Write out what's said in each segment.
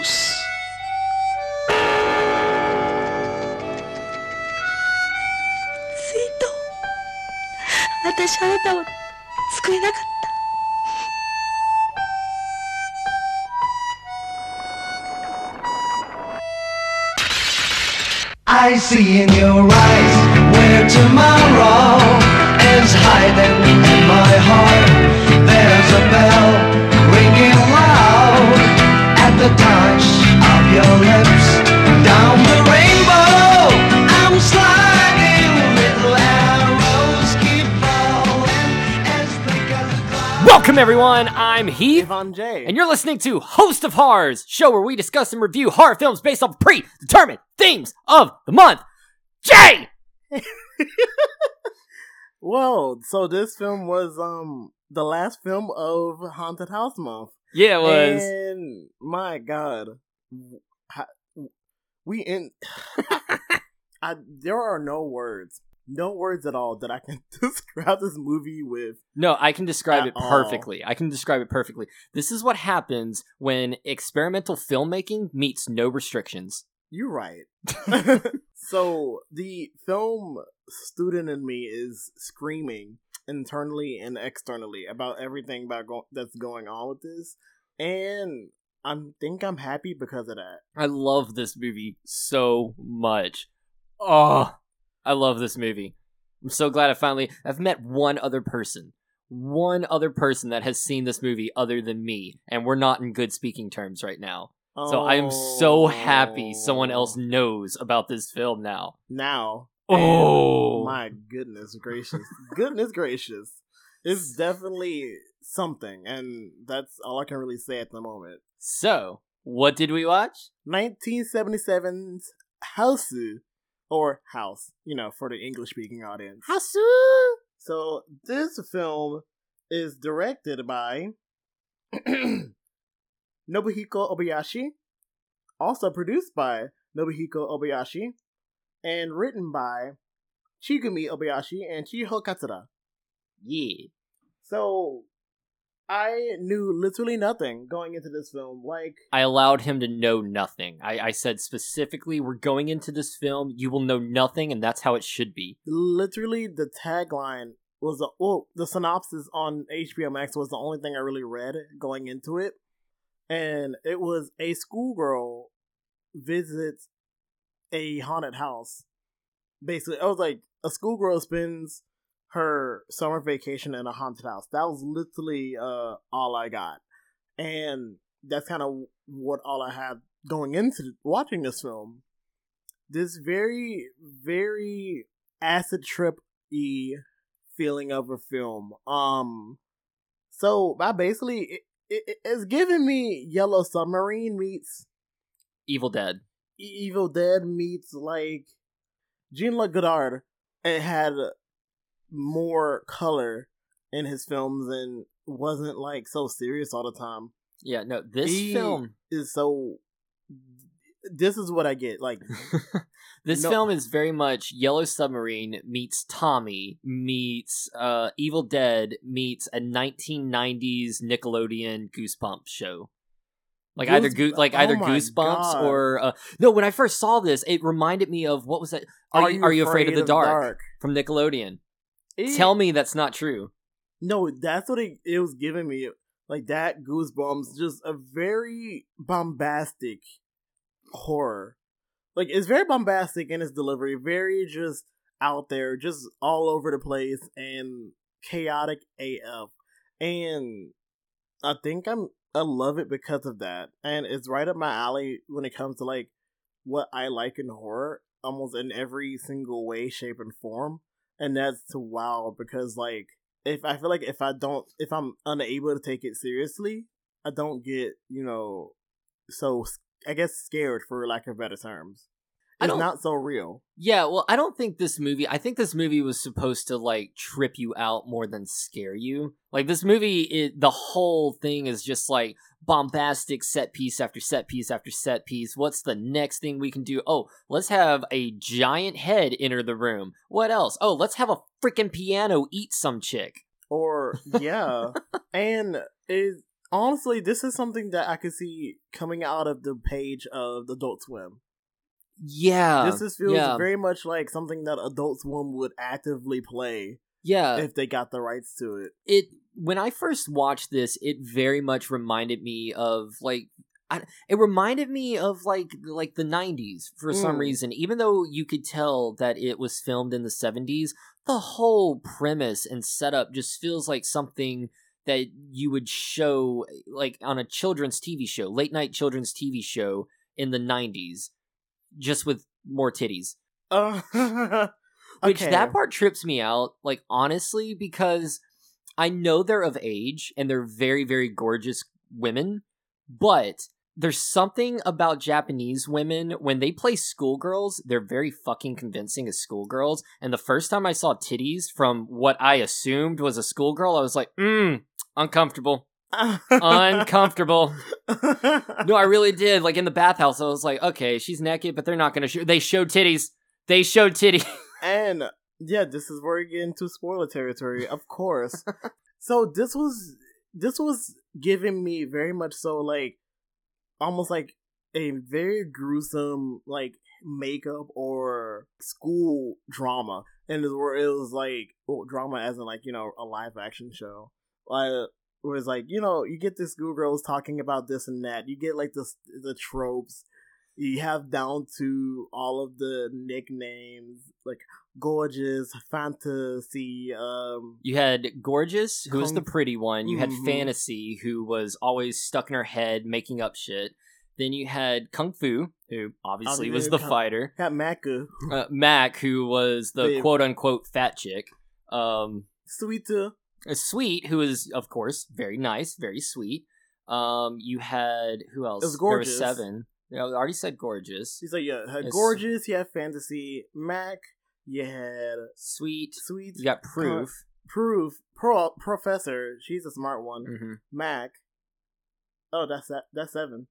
house. スイート私あなたを救えなかった I see in your eyes where tomorrow is hiding in my heart. There's a bell Welcome, everyone. I'm Heath, Yvonne J. and you're listening to Host of Horrors, show where we discuss and review horror films based off predetermined themes of the month. Jay. Whoa, so this film was um the last film of Haunted House Month. Yeah, it was. And my god. We in I there are no words. No words at all that I can describe this movie with. No, I can describe it all. perfectly. I can describe it perfectly. This is what happens when experimental filmmaking meets no restrictions. You're right. so the film student in me is screaming internally and externally about everything about go- that's going on with this, and I think I'm happy because of that. I love this movie so much. Oh, I love this movie. I'm so glad I finally I've met one other person. One other person that has seen this movie other than me, and we're not in good speaking terms right now. So I am so happy someone else Oh. knows about this film now. now. Oh. My goodness gracious, goodness gracious, it's definitely something, and that's all I can really say at the moment. So, what did we watch? 1977's House, or House, you know, for the English speaking audience. Hausu. So this film is directed by Nobuhiko Obayashi, also produced by Nobuhiko Obayashi, and written by Chigumi Obayashi and Chiho Katsura. Yeah. So I knew literally nothing going into this film. Like I allowed him to know nothing. I, I said specifically, we're going into this film, you will know nothing, and that's how it should be. literally the tagline was the well, the synopsis on HBO Max was the only thing I really read going into it, and it was a schoolgirl visits a haunted house. Basically, I was like a schoolgirl spends her summer vacation in a haunted house. That was literally uh all I got, and that's kind of what all I had going into watching this film. This very very acid trip y feeling of a film. Um, so I basically it, it, it's giving me Yellow Submarine meets Evil Dead. E- Evil Dead meets like Jean Luc Godard. It had more color in his films and wasn't like so serious all the time. Yeah, no, this He film. is so. This is what I get. Like this No. film is very much Yellow Submarine meets Tommy meets uh, Evil Dead meets a 1990s Nickelodeon Goosebumps show. Like either Goose- Goo- like oh either my Goosebumps God. or uh, no. When I first saw this, it reminded me of what was that? Are, are you afraid, of the dark, from Nickelodeon? It- Tell me that's not true. No, that's what it, it was giving me. Like that goosebumps, just a very bombastic horror. Like it's very bombastic in its delivery, very just out there, just all over the place and chaotic AF. And I think I'm I love it because of that. And it's right up my alley when it comes to like what I like in horror, almost in every single way, shape, and form. And that's wild because like if I feel like if I don't if I'm unable to take it seriously, I don't get, you know, so I guess scared for lack of better terms. It's not so real. Yeah, well, I don't think this movie. I think this movie was supposed to like trip you out more than scare you. Like this movie, it, the whole thing is just like bombastic set piece after set piece after set piece. What's the next thing we can do? Oh, let's have a giant head enter the room. What else? Oh, let's have a freaking piano eat some chick. Or yeah. and is Honestly, this is something that I could see coming out of the page of the Adult Swim. Yeah, this is feels yeah, very much like something that Adult Swim would actively play yeah. if they got the rights to it. it when I first watched this, it very much reminded me of like I, it reminded me of like like the 90s for some Mm. reason even though you could tell that it was filmed in the 70s the whole premise and setup just feels like something that you would show like on a children's TV show late night children's TV show in the 90s just with more titties. Uh, which okay. that part trips me out like honestly because i know they're of age and they're very very gorgeous women but there's something about japanese women when they play schoolgirls they're very fucking convincing as schoolgirls. And the first time i saw titties from what i assumed was a schoolgirl i was like mm uncomfortable uncomfortable no i really did like in the bathhouse i was like okay she's naked but they're not gonna show they showed titties they showed titty. And yeah, this is where we get into spoiler territory, of course. so this was this was giving me very much so like almost like a very gruesome like makeup or school drama. And it where it was like well, drama as in like, you know, a live action show. Like where it's like, you know, you get the schoolgirls talking about this and that. You get like the the tropes. You have down to all of the nicknames like gorgeous, fantasy, um You had Gorgeous, who was the pretty one. You had Mhm. Fantasy, who was always stuck in her head making up shit. Then you had Kung Fu, who obviously was the Kung- fighter. got Maka. Uh, Mac, who was the Babe. quote unquote fat chick. Um, Sweet too. uh, Sweet, who is of course very nice, very sweet. Um, you had who else? was There were Gorgeous. seven. You know, I already said Gorgeous. He's like, yeah, had gorgeous, you had fantasy, Mac, you had Sweet. sweet, You got Proof. proof, pro professor, she's a smart one. hmm Mac. Oh, that's that. That's seven.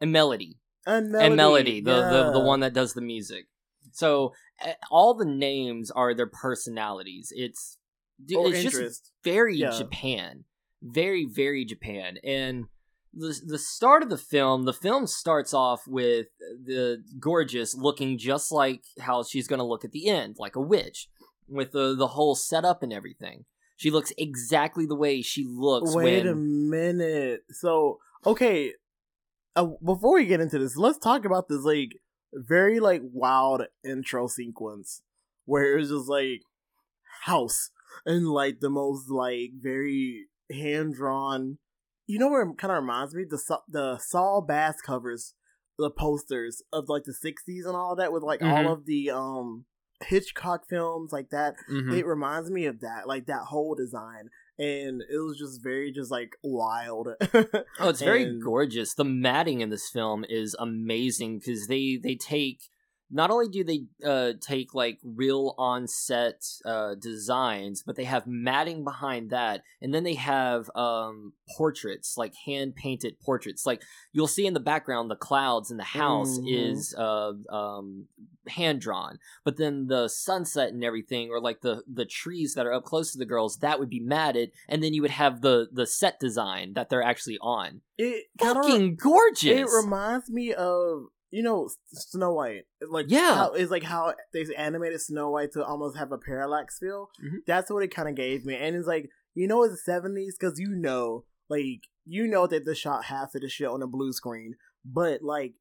And Melody. And Melody, and Melody, the, the the one that does the music. So eh, all the names are their personalities. It's dude, or it's just very Yeah. Japan, very very Japan. And the the start of the film, the film starts off with the gorgeous looking just like how she's gonna look at the end, like a witch, with the the whole setup and everything. She looks exactly the way she looks Wait when a minute. So okay, uh, before we get into this, let's talk about this like very like wild intro sequence where it was just like house and like the most like very hand drawn. You know where it kind of reminds me the the Saul Bass covers the posters of like the '60s and all that with like Mhm. all of the um Hitchcock films like that Mhm. it reminds me of that like that whole design and it was just very just like wild Oh, it's very And- gorgeous. The matting in this film is amazing because they they take not only do they uh, take like real on set uh, designs, but they have matting behind that, and then they have um, portraits like hand painted portraits. Like you'll see in the background, the clouds in the house Mhm. is uh, um, hand drawn, but then the sunset and everything, or like the the trees that are up close to the girls, that would be matted, and then you would have the the set design that they're actually on. it Fucking gorgeous. it reminds me of you know snow white like Yeah. how, it's like how they animated snow white to almost have a parallax feel Mhm. that's what it kind of gave me and it's like you know it's the 70s because you know like you know that the shot has to the shit on a blue screen but like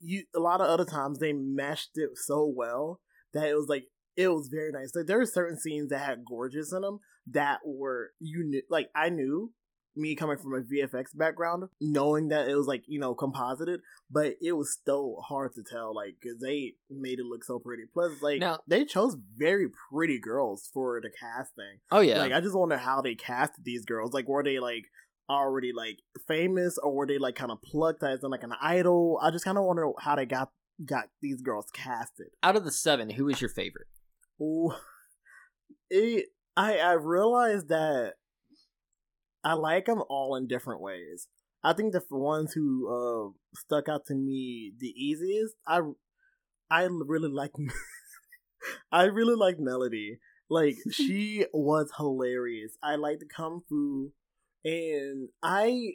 you a lot of other times they meshed it so well that it was like it was very nice like there were certain scenes that had gorgeous in them that were you knew like i knew me coming from a vfx background knowing that it was like you know composited but it was still hard to tell like because they made it look so pretty plus like Now- they chose very pretty girls for the casting oh yeah. like I just wonder how they casted these girls. Like were they like already like famous or were they like kind of plucked as in like an idol? I just kind of wonder how they got got these girls casted. Out of the seven, who is your favorite? Ooh, it. I I realized that I like them all in different ways. I think the ones who uh stuck out to me the easiest, I I really like I really like Melody. Like she was hilarious. I like the kung fu, and I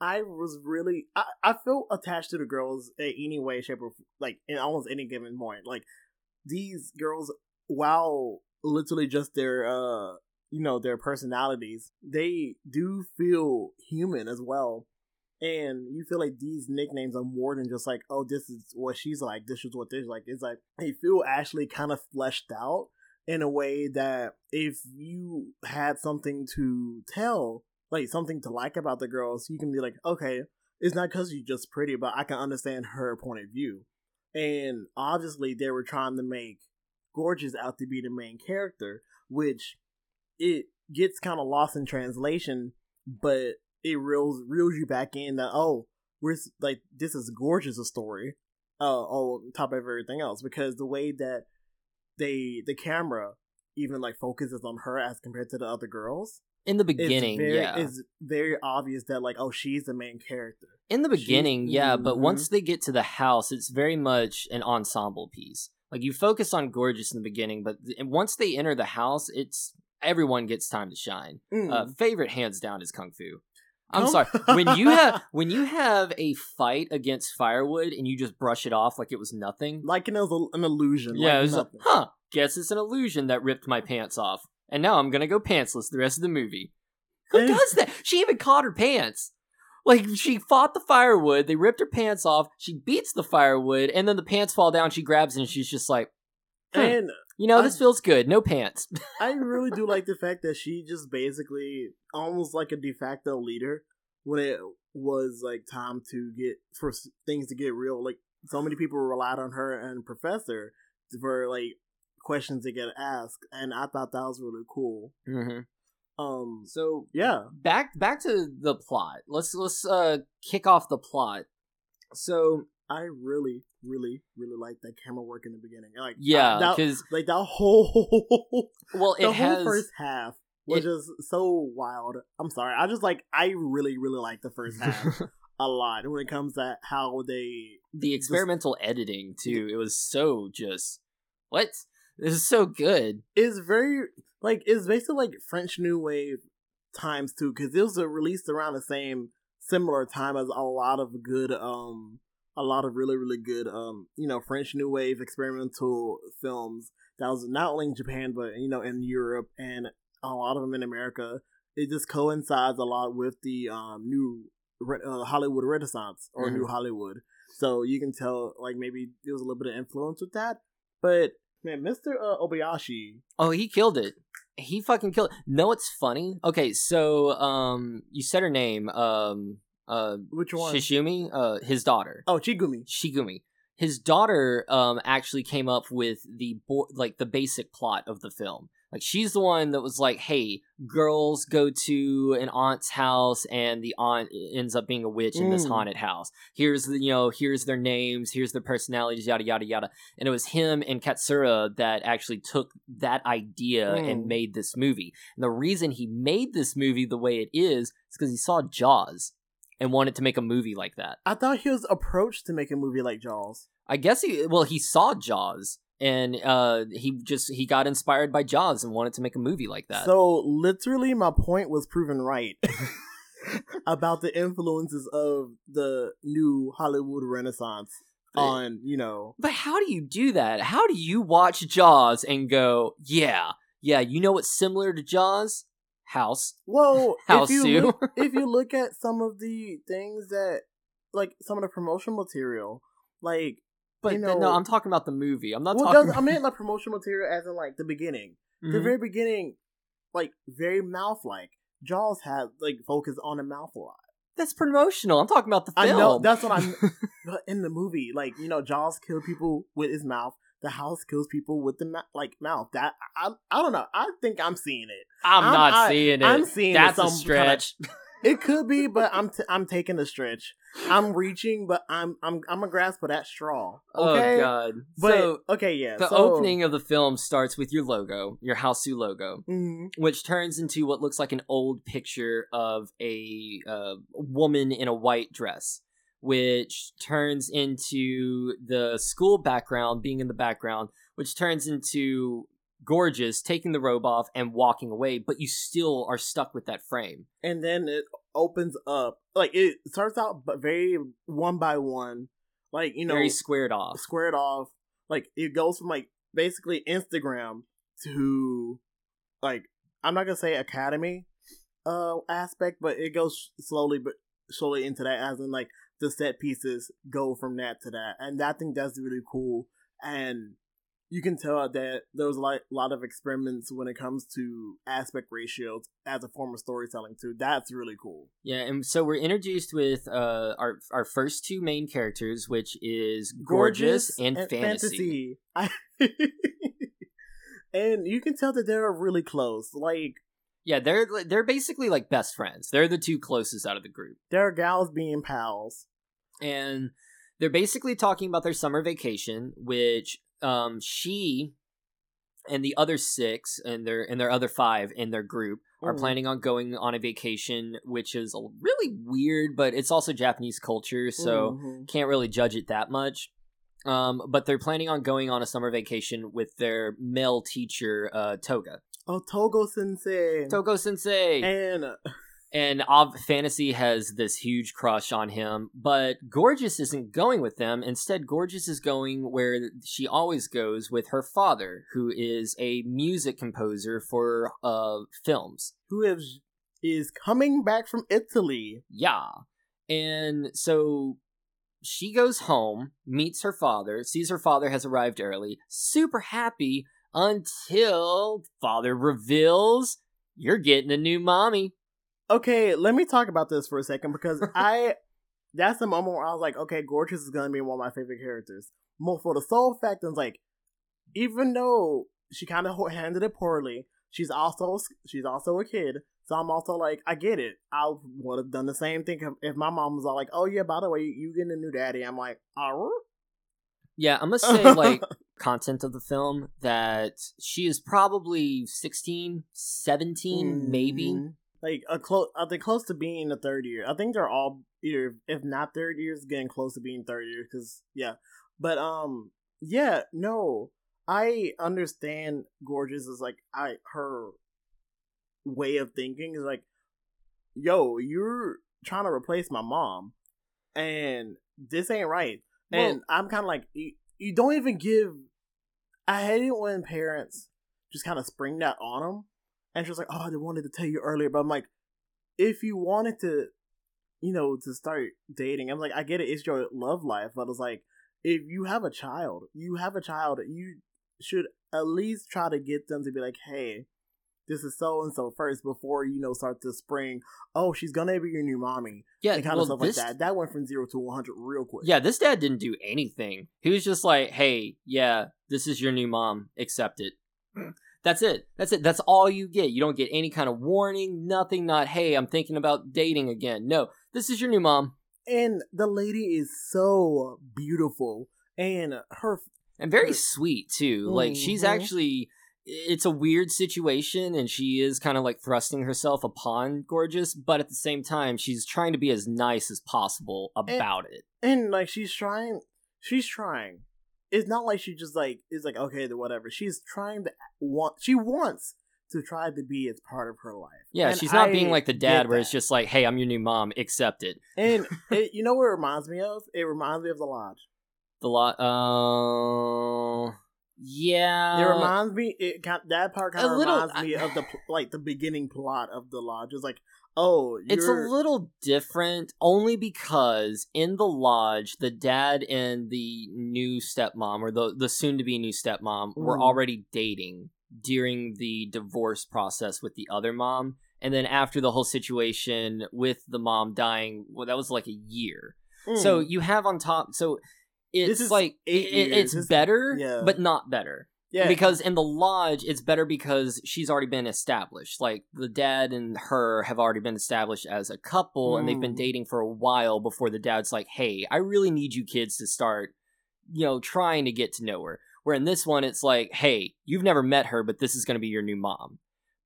I was really I, I feel attached to the girls in any way, shape, or like in almost any given point. Like these girls, while literally just their uh you know their personalities, they do feel human as well. And you feel like these nicknames are more than just like, oh, this is what she's like, this is what they're like. It's like they feel actually kind of fleshed out in a way that if you had something to tell, like something to like about the girls, you can be like, okay, it's not because you're just pretty, but I can understand her point of view. And obviously, they were trying to make Gorgeous out to be the main character, which it gets kind of lost in translation, but it reels reels you back in that oh, we're like this is Gorgeous a story, uh, on top of everything else because the way that they the camera even like focuses on her as compared to the other girls In the it's beginning, very, yeah. it's very obvious that like oh she's the main character In the She's- beginning, yeah, but Mhm. once they get to the house, it's very much an ensemble piece. Like you focus on Gorgeous in the beginning, but th- once they enter the house, it's everyone gets time to shine. Mm. Uh, favorite hands down is Kung Fu. I'm sorry. When you have when you have a fight against firewood and you just brush it off like it was nothing. like it was a- an illusion yeah, like it was like, huh? Guess it's an illusion that ripped my pants off, and now I'm gonna go pantsless the rest of the movie. Who does that? She even caught her pants. Like she fought the firewood, they ripped her pants off. She beats the firewood, and then the pants fall down. She grabs it, and she's just like, "Hmm, and you know, I- this feels good. No pants. I really do like the fact that she just basically almost like a de facto leader when it was like time to get for things to get real. Like so many people relied on her and Professor for like questions to get asked, and I thought that was really cool. hmm Um, So yeah, back back to the plot. Let's let's uh kick off the plot. So I really, really, really like that camera work in the beginning. Like yeah, that- because like that whole well, the whole has first half was it- just so wild. I'm sorry. I just like I really really like the first half a lot when it comes to how they the experimental editing too. It was so just what this is so good. It's very like it's basically like French New Wave times two because it was released around the same similar time as a lot of good um a lot of really really good um you know French New Wave experimental films that was not only in Japan but you know in Europe and a lot of them in America. It just coincides a lot with the um new re- uh, Hollywood Renaissance or Mhm. New Hollywood. So you can tell like maybe there was a little bit of influence with that, but man, Mr. Uh, Obayashi Oh, he killed it. He fucking killed. It. No, it's funny. Okay, so um, you said her name. Um, uh, Which one? Shishumi. Uh, his daughter. oh, Chigumi. Shigumi. His daughter um actually came up with the bo- like the basic plot of the film. Like she's the one that was like, "Hey, girls go to an aunt's house and the aunt ends up being a witch in this Mm. haunted house. Here's the, you know, here's their names, here's their personalities, yada yada yada." And it was him and Katsura that actually took that idea and Mm. made this movie. And the reason he made this movie the way it is is because he saw Jaws and wanted to make a movie like that. I thought he was approached to make a movie like Jaws. I guess he well he saw Jaws and uh he just he got inspired by Jaws and wanted to make a movie like that. So literally, my point was proven right about the influences of the new Hollywood Renaissance on you know. but how do you do that? How do you watch Jaws and go, "Yeah, yeah, you know what's similar to Jaws? House." Well, House if you look, if you look at some of the things that like some of the promotional material, like But You th- no, I'm talking about the movie. I'm not well, talking does, I meant like promotional material as in like the beginning. The Mhm. very beginning, like very mouth like. Jaws had like focus on the mouth a lot. That's promotional. I'm talking about the I film. know that's what I'm. in the movie, like you know, Jaws killed people with his mouth. The house kills people with the ma- like mouth. That I, I don't know. I think I'm seeing it. I'm, I'm- not I- seeing it. I'm seeing it That's a some stretch. It could be, but I'm t- I'm taking a stretch. I'm reaching, but I'm I'm I'm gonna grasp for that straw. Okay, Oh god. but so okay, yeah. the so, opening of the film starts with your logo, your Hausu logo. mhm. which turns into what looks like an old picture of a uh, woman in a white dress, which turns into the school background being in the background, which turns into gorgeous, taking the robe off and walking away, but you still are stuck with that frame. and then it opens up like it starts out but very one by one like you know Very squared off. squared off like it goes from like basically instagram to like i'm not gonna say academy uh aspect but it goes slowly but slowly into that as in like the set pieces go from that to that and i think that's really cool and you can tell that there was like a lot of experiments when it comes to aspect ratios as a form of storytelling too that's really cool Yeah, and so we're introduced with uh our our first two main characters, which is gorgeous, and, fantasy. I- and you can tell that they're really close. Like Yeah, they're they're basically like best friends. They're the two closest out of the group. they're gals being pals. And they're basically talking about their summer vacation, which um she and the other six and their and their other five in their group are Mhm. planning on going on a vacation, which is a really weird, but it's also Japanese culture, so Mhm. can't really judge it that much. Um, but they're planning on going on a summer vacation with their male teacher, uh, Toga. oh, Togo Sensei, Togo Sensei! and uh, and Ob- Fantasy has this huge crush on him, but Gorgeous isn't going with them. Instead, Gorgeous is going where she always goes with her father, who is a music composer for uh films. who is is coming back from Italy. Yeah. And so she goes home, meets her father, sees her father has arrived early, super happy until father reveals you're getting a new mommy. Okay, let me talk about this for a second because I that's the moment where I was like, okay, Gorgeous is gonna be one of my favorite characters. More for the sole fact that like, even though she kind of handled it poorly, she's also she's also a kid. So I'm also like, I get it. I would have done the same thing if, if my mom was all like, "Oh yeah, by the way, you getting a new daddy." I'm like, "Oh." Yeah, I must say, like, content of the film that she is probably 16, 17, maybe. Mm-hmm. Like a close. I think close to being a third year. I think they're all either, if not third years, getting close to being third year. Because yeah, but um, yeah, no, I understand. Gorgeous is like I her way of thinking is like, yo, you're trying to replace my mom, and this ain't right. and I'm kind of like, you, you don't even give. I hate it when parents just kind of spring that on them, and she's like, "Oh, I wanted to tell you earlier," but I'm like, if you wanted to, you know, to start dating, I'm like, I get it, it's your love life, but it's like, if you have a child, you have a child, you should at least try to get them to be like, hey. This is so and so first before you know start to spring. Oh, she's gonna be your new mommy Yeah, and kind well, of stuff this, like that. That went from zero to one hundred real quick. Yeah, this dad didn't do anything. He was just like, hey, yeah, this is your new mom. Accept it. That's it. That's it. That's all you get. You don't get any kind of warning, nothing, not, hey, I'm thinking about dating again. No, this is your new mom. and the lady is so beautiful, and her And very Right. sweet, too. Like, she's Mhm. actually. It's a weird situation, and she is kind of like thrusting herself upon Gorgeous, but at the same time, she's trying to be as nice as possible about it. and like she's trying, she's trying. It's not like she just like is like okay, the whatever. She's trying to want. She wants to try to be as part of her life. Yeah, And she's not I being like the dad where it's just like, hey, I'm your new mom, accept it. And it, you know what it reminds me of? It reminds me of the lodge. The lot. Uh, yeah. It reminds me. It that part kind of reminds me of the like the beginning plot of the lodge. It's like, oh, It's a little different only because in the lodge, the dad and the new stepmom, or the, the soon to be new stepmom, were Mhm. already dating during the divorce process with the other mom. And then after the whole situation with the mom dying, well, that was like a year. So Mm. you have on top, so it's is like it- it's This- better, yeah. but not better. Yeah, Because in the lodge, it's better because she's already been established. Like the dad and her have already been established as a couple, and they've been Mm. dating for a while before the dad's like, "Hey, I really need you kids to start, you know, trying to get to know her." Where in this one, it's like, "Hey, you've never met her, but this is going to be your new mom."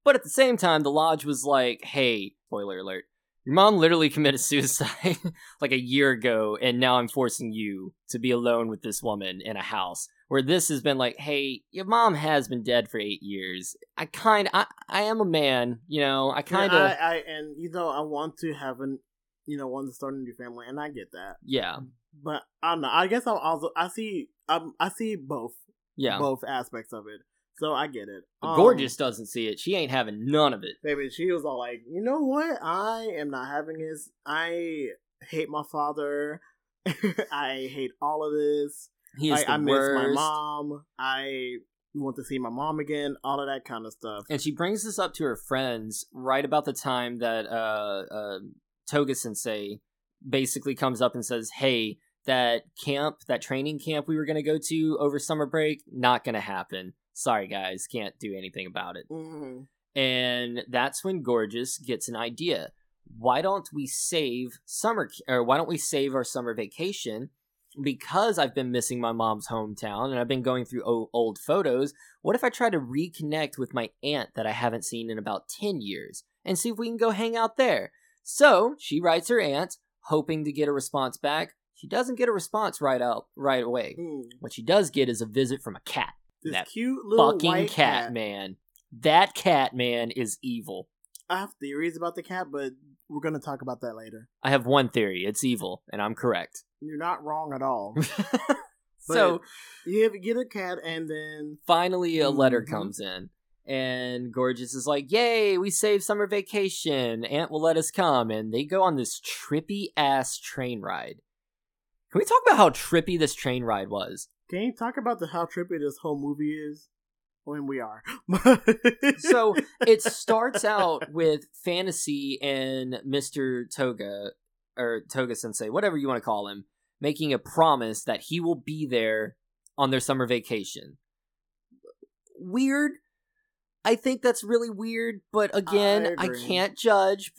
But at the same time, the lodge was like, "Hey, spoiler alert." Your mom literally committed suicide like a year ago, and now I'm forcing you to be alone with this woman in a house. Where this has been like, hey, your mom has been dead for eight years. I kind, I, I am a man, you know. I kind of, I, I and you know I want to have an you know want to start a new family, and I get that. yeah, But I don't know. I guess I'm also I see um I see both yeah. both aspects of it, so I get it. Um, Gorgeous doesn't see it. She ain't having none of it. baby. She was all like, you know what? I am not having this. I hate my father. I hate all of this. He is I, the I miss worst. my mom. I want to see my mom again. All of that kind of stuff. and she brings this up to her friends right about the time that uh, uh, Toga Sensei basically comes up and says, "Hey, that camp, that training camp we were gonna go to over summer break, not gonna happen. Sorry, guys, can't do anything about it." hmm And that's when Gorgeous gets an idea. Why don't we save summer or why don't we save our summer vacation? Because I've been missing my mom's hometown and I've been going through o- old photos. What if I try to reconnect with my aunt that I haven't seen in about 10 years and see if we can go hang out there? So she writes her aunt, hoping to get a response back. She doesn't get a response right out right away. Mm. What she does get is a visit from a cat This That cute little fucking white cat, cat man. That cat man is evil. I have theories about the cat, but we're gonna talk about that later. I have one theory. It's evil, and I'm correct. You're not wrong at all. so you have get a cat, and then finally, a letter Mhm. comes in, and Gorgeous is like, "Yay, we saved summer vacation. Aunt will let us come." And they go on this trippy ass train ride. Can we talk about how trippy this train ride was? can you talk about the how trippy this whole movie is? When we are, So it starts out with Fantasy and Mr. Toga, or Toga Sensei, whatever you want to call him, making a promise that he will be there on their summer vacation. Weird. I think that's really weird, but again, I I, can't judge.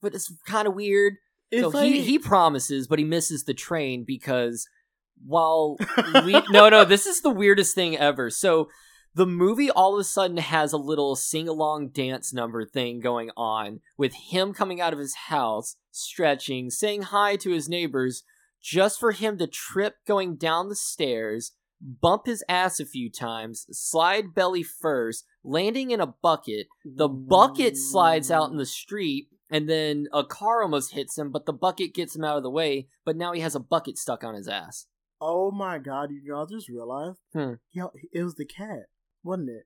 But it's kind of weird. it's so like, he he promises, but he misses the train because while we no no this is the weirdest thing ever. So the movie all of a sudden has a little sing along dance number thing going on with him coming out of his house, stretching, saying hi to his neighbors, just for him to trip going down the stairs, bump his ass a few times, slide belly first, landing in a bucket. The bucket slides out in the street, and then a car almost hits him, but the bucket gets him out of the way. But now he has a bucket stuck on his ass. Oh my god! You y'all just realized? Hmm. Yo, it was the cat, wasn't it?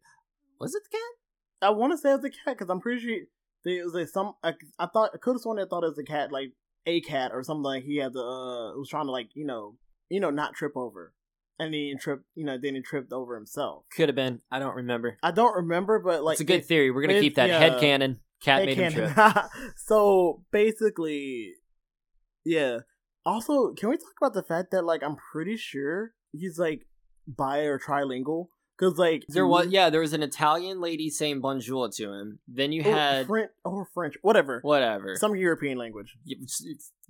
Was it the cat? I want to say it was the cat because I'm pretty sure there was like some. I, I thought I could have sworn I thought it was a cat, like a cat or something. Like he had the uh, was trying to like you know you know not trip over, and then he tripped. You know, then he tripped over himself. Could have been. I don't remember. I don't remember, but like it's a good it- theory. We're gonna it- keep that yeah. head canon. Cat Hey, made him trip. so basically, yeah. Also, can we talk about the fact that like I'm pretty sure he's like bi or trilingual? Because like There was yeah, there was an Italian lady saying bonjour to him. Then you had French or French, whatever, whatever some European language.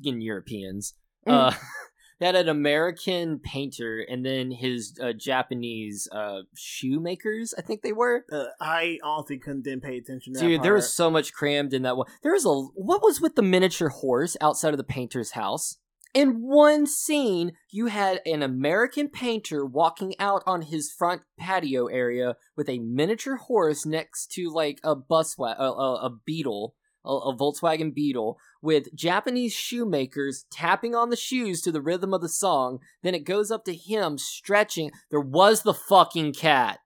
in Europeans. Mm. Uh, they had an American painter and then his uh, Japanese uh, shoemakers. I think they were. Uh, I honestly couldn't didn't pay attention. To that Dude, there was so much crammed in that one. There was a what was with the miniature horse outside of the painter's house? In one scene, you had an American painter walking out on his front patio area with a miniature horse next to like a bus wa- a, a, a beetle, a, a Volkswagen Beetle, with Japanese shoemakers tapping on the shoes to the rhythm of the song. Then it goes up to him stretching. There was the fucking cat.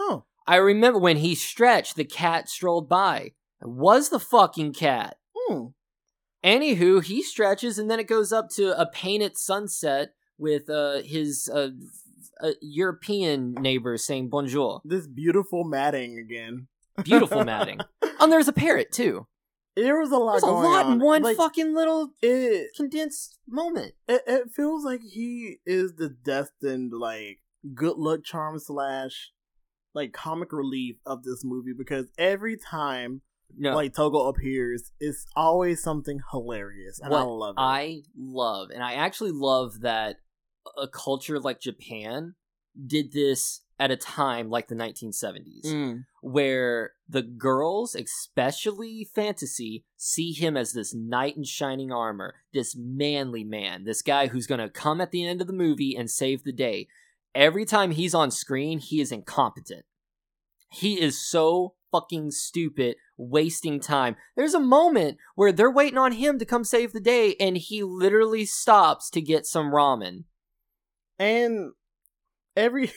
Oh, I remember when he stretched, the cat strolled by. It was the fucking cat. hmm. Anywho, he stretches and then it goes up to a painted sunset with uh, his uh, uh, European neighbor saying bonjour. this beautiful matting again. Beautiful matting. And there's a parrot too. There was a lot. There's a lot on. in one Like, fucking little It, condensed moment. it it feels like he is the destined like good luck charm slash like comic relief of this movie because every time No, like Togo appears, it's always something hilarious, and I love it. I love, and I actually love that a culture like Japan did this at a time like the 1970s Mm. where the girls, especially fantasy, see him as this knight in shining armor, this manly man, this guy who's going to come at the end of the movie and save the day. Every time he's on screen, he is incompetent. He is so fucking stupid, wasting time. There's a moment where they're waiting on him to come save the day, and he literally stops to get some ramen. and every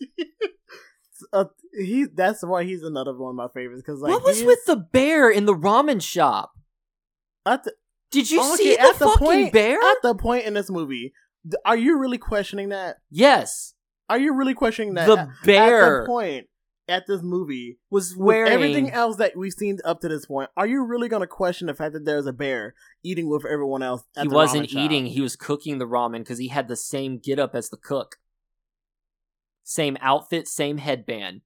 uh, he that's why he's another one of my favorites because like what was with is- the bear in the ramen shop? at the, Did you okay, see the at the fucking point bear? at the point in this movie are you really questioning that yes, are you really questioning that the At- at bear the point at this movie was wearing everything else that we've seen up to this point are you really going to question the fact that there's a bear eating with everyone else at he wasn't eating; he was cooking the ramen because he had the same get up as the cook, same outfit, same headband.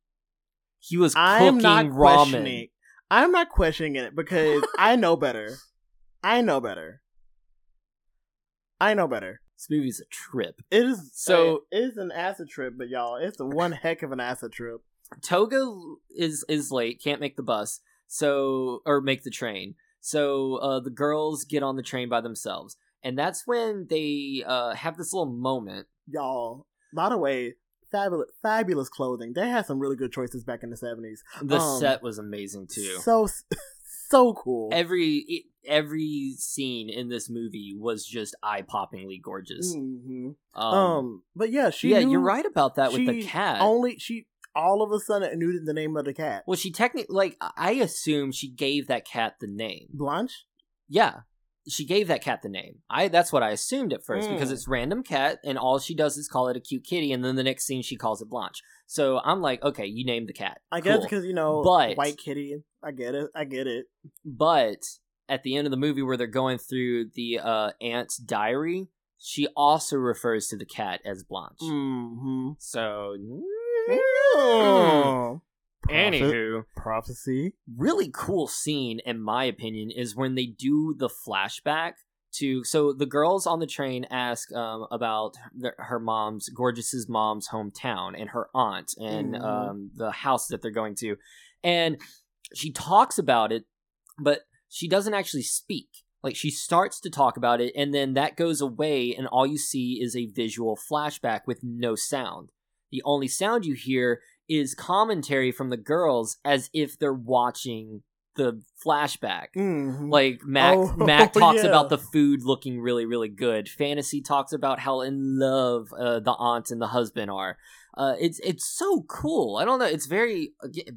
He was i'm cooking not ramen. i'm not questioning it because i know better i know better i know better This movie's a trip. It is So-. It is an acid trip, but y'all, it's one heck of an acid trip. Toga is is late, can't make the bus, so or make the train. So uh, the girls get on the train by themselves, and that's when they uh, have this little moment. Y'all, by the way, fabulous, fabulous clothing. They had some really good choices back in the seventies. The Um, set was amazing too. So, so cool. every every scene in this movie was just eye poppingly gorgeous. hmm Um, Um, but yeah, she. yeah, knew- you're right about that with the cat. Only she all of a sudden it knew the name of the cat. well, she technically like I assume she gave that cat the name. Blanche. Yeah. She gave that cat the name. I that's what I assumed at first because Mm. it's random cat and all she does is call it a cute kitty and then the next scene she calls it Blanche. So I'm like, okay, you named the cat. I guess because you know, But- white kitty. I get it. I get it. But at the end of the movie where they're going through the uh aunt's diary, she also refers to the cat as Blanche. Mm-hmm. So Oh. Anywho, prophecy. really cool scene in my opinion is when they do the flashback to so the girls on the train ask um, about their, her mom's gorgeous's mom's hometown and her aunt and Mhm. um, the house that they're going to and she talks about it but she doesn't actually speak like she starts to talk about it and then that goes away and all you see is a visual flashback with no sound the only sound you hear is commentary from the girls as if they're watching the flashback. Mm-hmm. Like Mac, Oh, Mac talks yeah. about the food looking really, really good. Fantasy talks about how in love uh, the aunt and the husband are. Uh, it's it's so cool. I don't know. It's very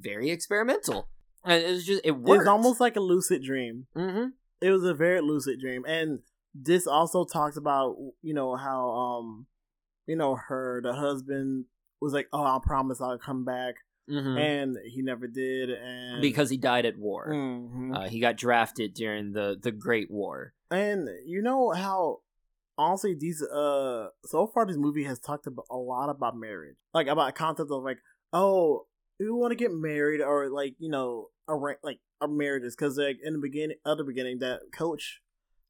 very experimental. And it's just it works. it's almost like a lucid dream. hmm It was a very lucid dream, and this also talks about you know how um you know her the husband was like, oh, I promise I'll come back, hmm and he never did, and because he died at war. Mhm. Uh, he got drafted during the the Great War. and you know how honestly these uh so far this movie has talked about a lot about marriage like about a concept of like oh we want to get married or like you know arra- like our marriages because like in the beginning other beginning that coach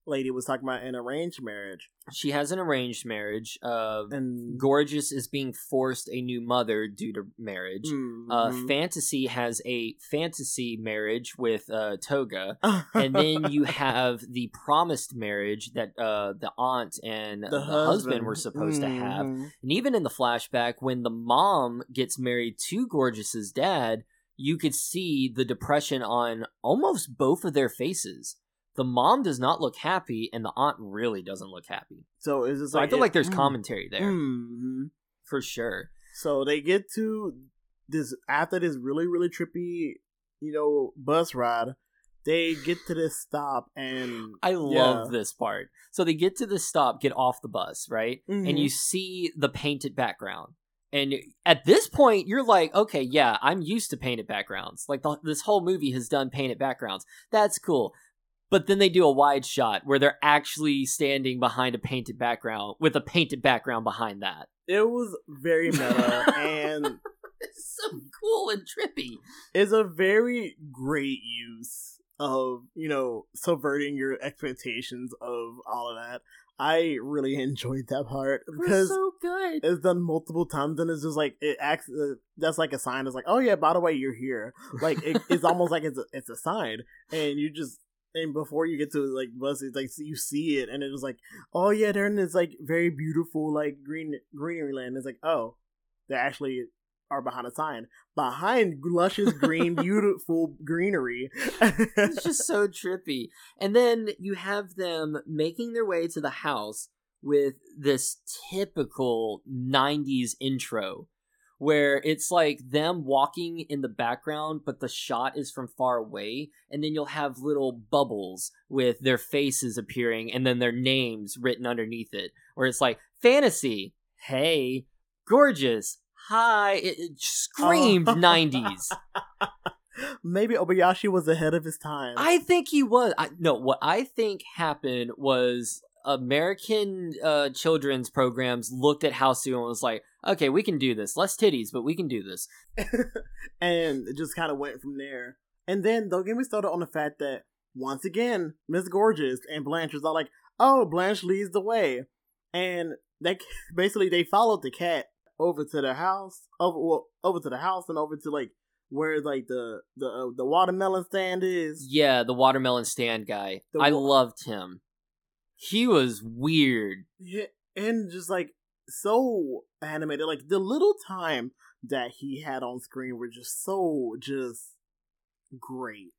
lady was talking about an arranged marriage She has an arranged marriage. Uh, and Gorgeous is being forced a new mother due to marriage. Uh, Mhm. Fantasy has a fantasy marriage with uh, Toga, and then you have the promised marriage that uh, the aunt and the, husband. were supposed to have. Mhm. And even in the flashback, when the mom gets married to Gorgeous's dad, you could see the depression on almost both of their faces. The mom does not look happy, and the aunt really doesn't look happy. so it's just So I feel it- like there's mm, commentary there mhm. for sure. So they get to this after this really really trippy, you know, bus ride. They get to this stop and I love yeah. this part. So they get to the stop, get off the bus, right? And Mhm. you see the painted background. And at this point, you're like, okay, yeah, I'm used to painted backgrounds. Like the, this whole movie has done painted backgrounds. That's cool. But then they do a wide shot where they're actually standing behind a painted background with a painted background behind that. It was very meta and It's so cool and trippy. it's a very great use of you know subverting your expectations of all of that. I really enjoyed that part because so good. it's done multiple times and it's just like it acts uh, that's like a sign it's like oh yeah by the way you're here like it, it's almost like it's a, it's a sign and you just and before you get to like bus it's like you see it and it was like oh yeah they're in this like very beautiful like green greenery land. It's like oh they actually are behind a sign. Behind luscious green beautiful greenery. It's just so trippy. And then you have them making their way to the house with this typical 90s intro where it's like them walking in the background but the shot is from far away and then you'll have little bubbles with their faces appearing and then their names written underneath it where it's like fantasy! Hey! Gorgeous! Hi! It, it oh. screamed Oh. 90s maybe obayashi was ahead of his time. I think he was. I, no, what I think happened was American uh, children's programs looked at House and was like, okay, we can do this. Less titties, but we can do this. and it just kind of went from there. And then don't get me started on the fact that once again, Miss Gorgeous and Blanche was all like, "Oh, Blanche leads the way," and they basically they followed the cat over to the house, over well, over to the house, and over to like where like the the uh, the watermelon stand is. Yeah, the watermelon stand guy. The I loved him. He was weird. Yeah, and just like so animated, like the little time that he had on screen were just so just great.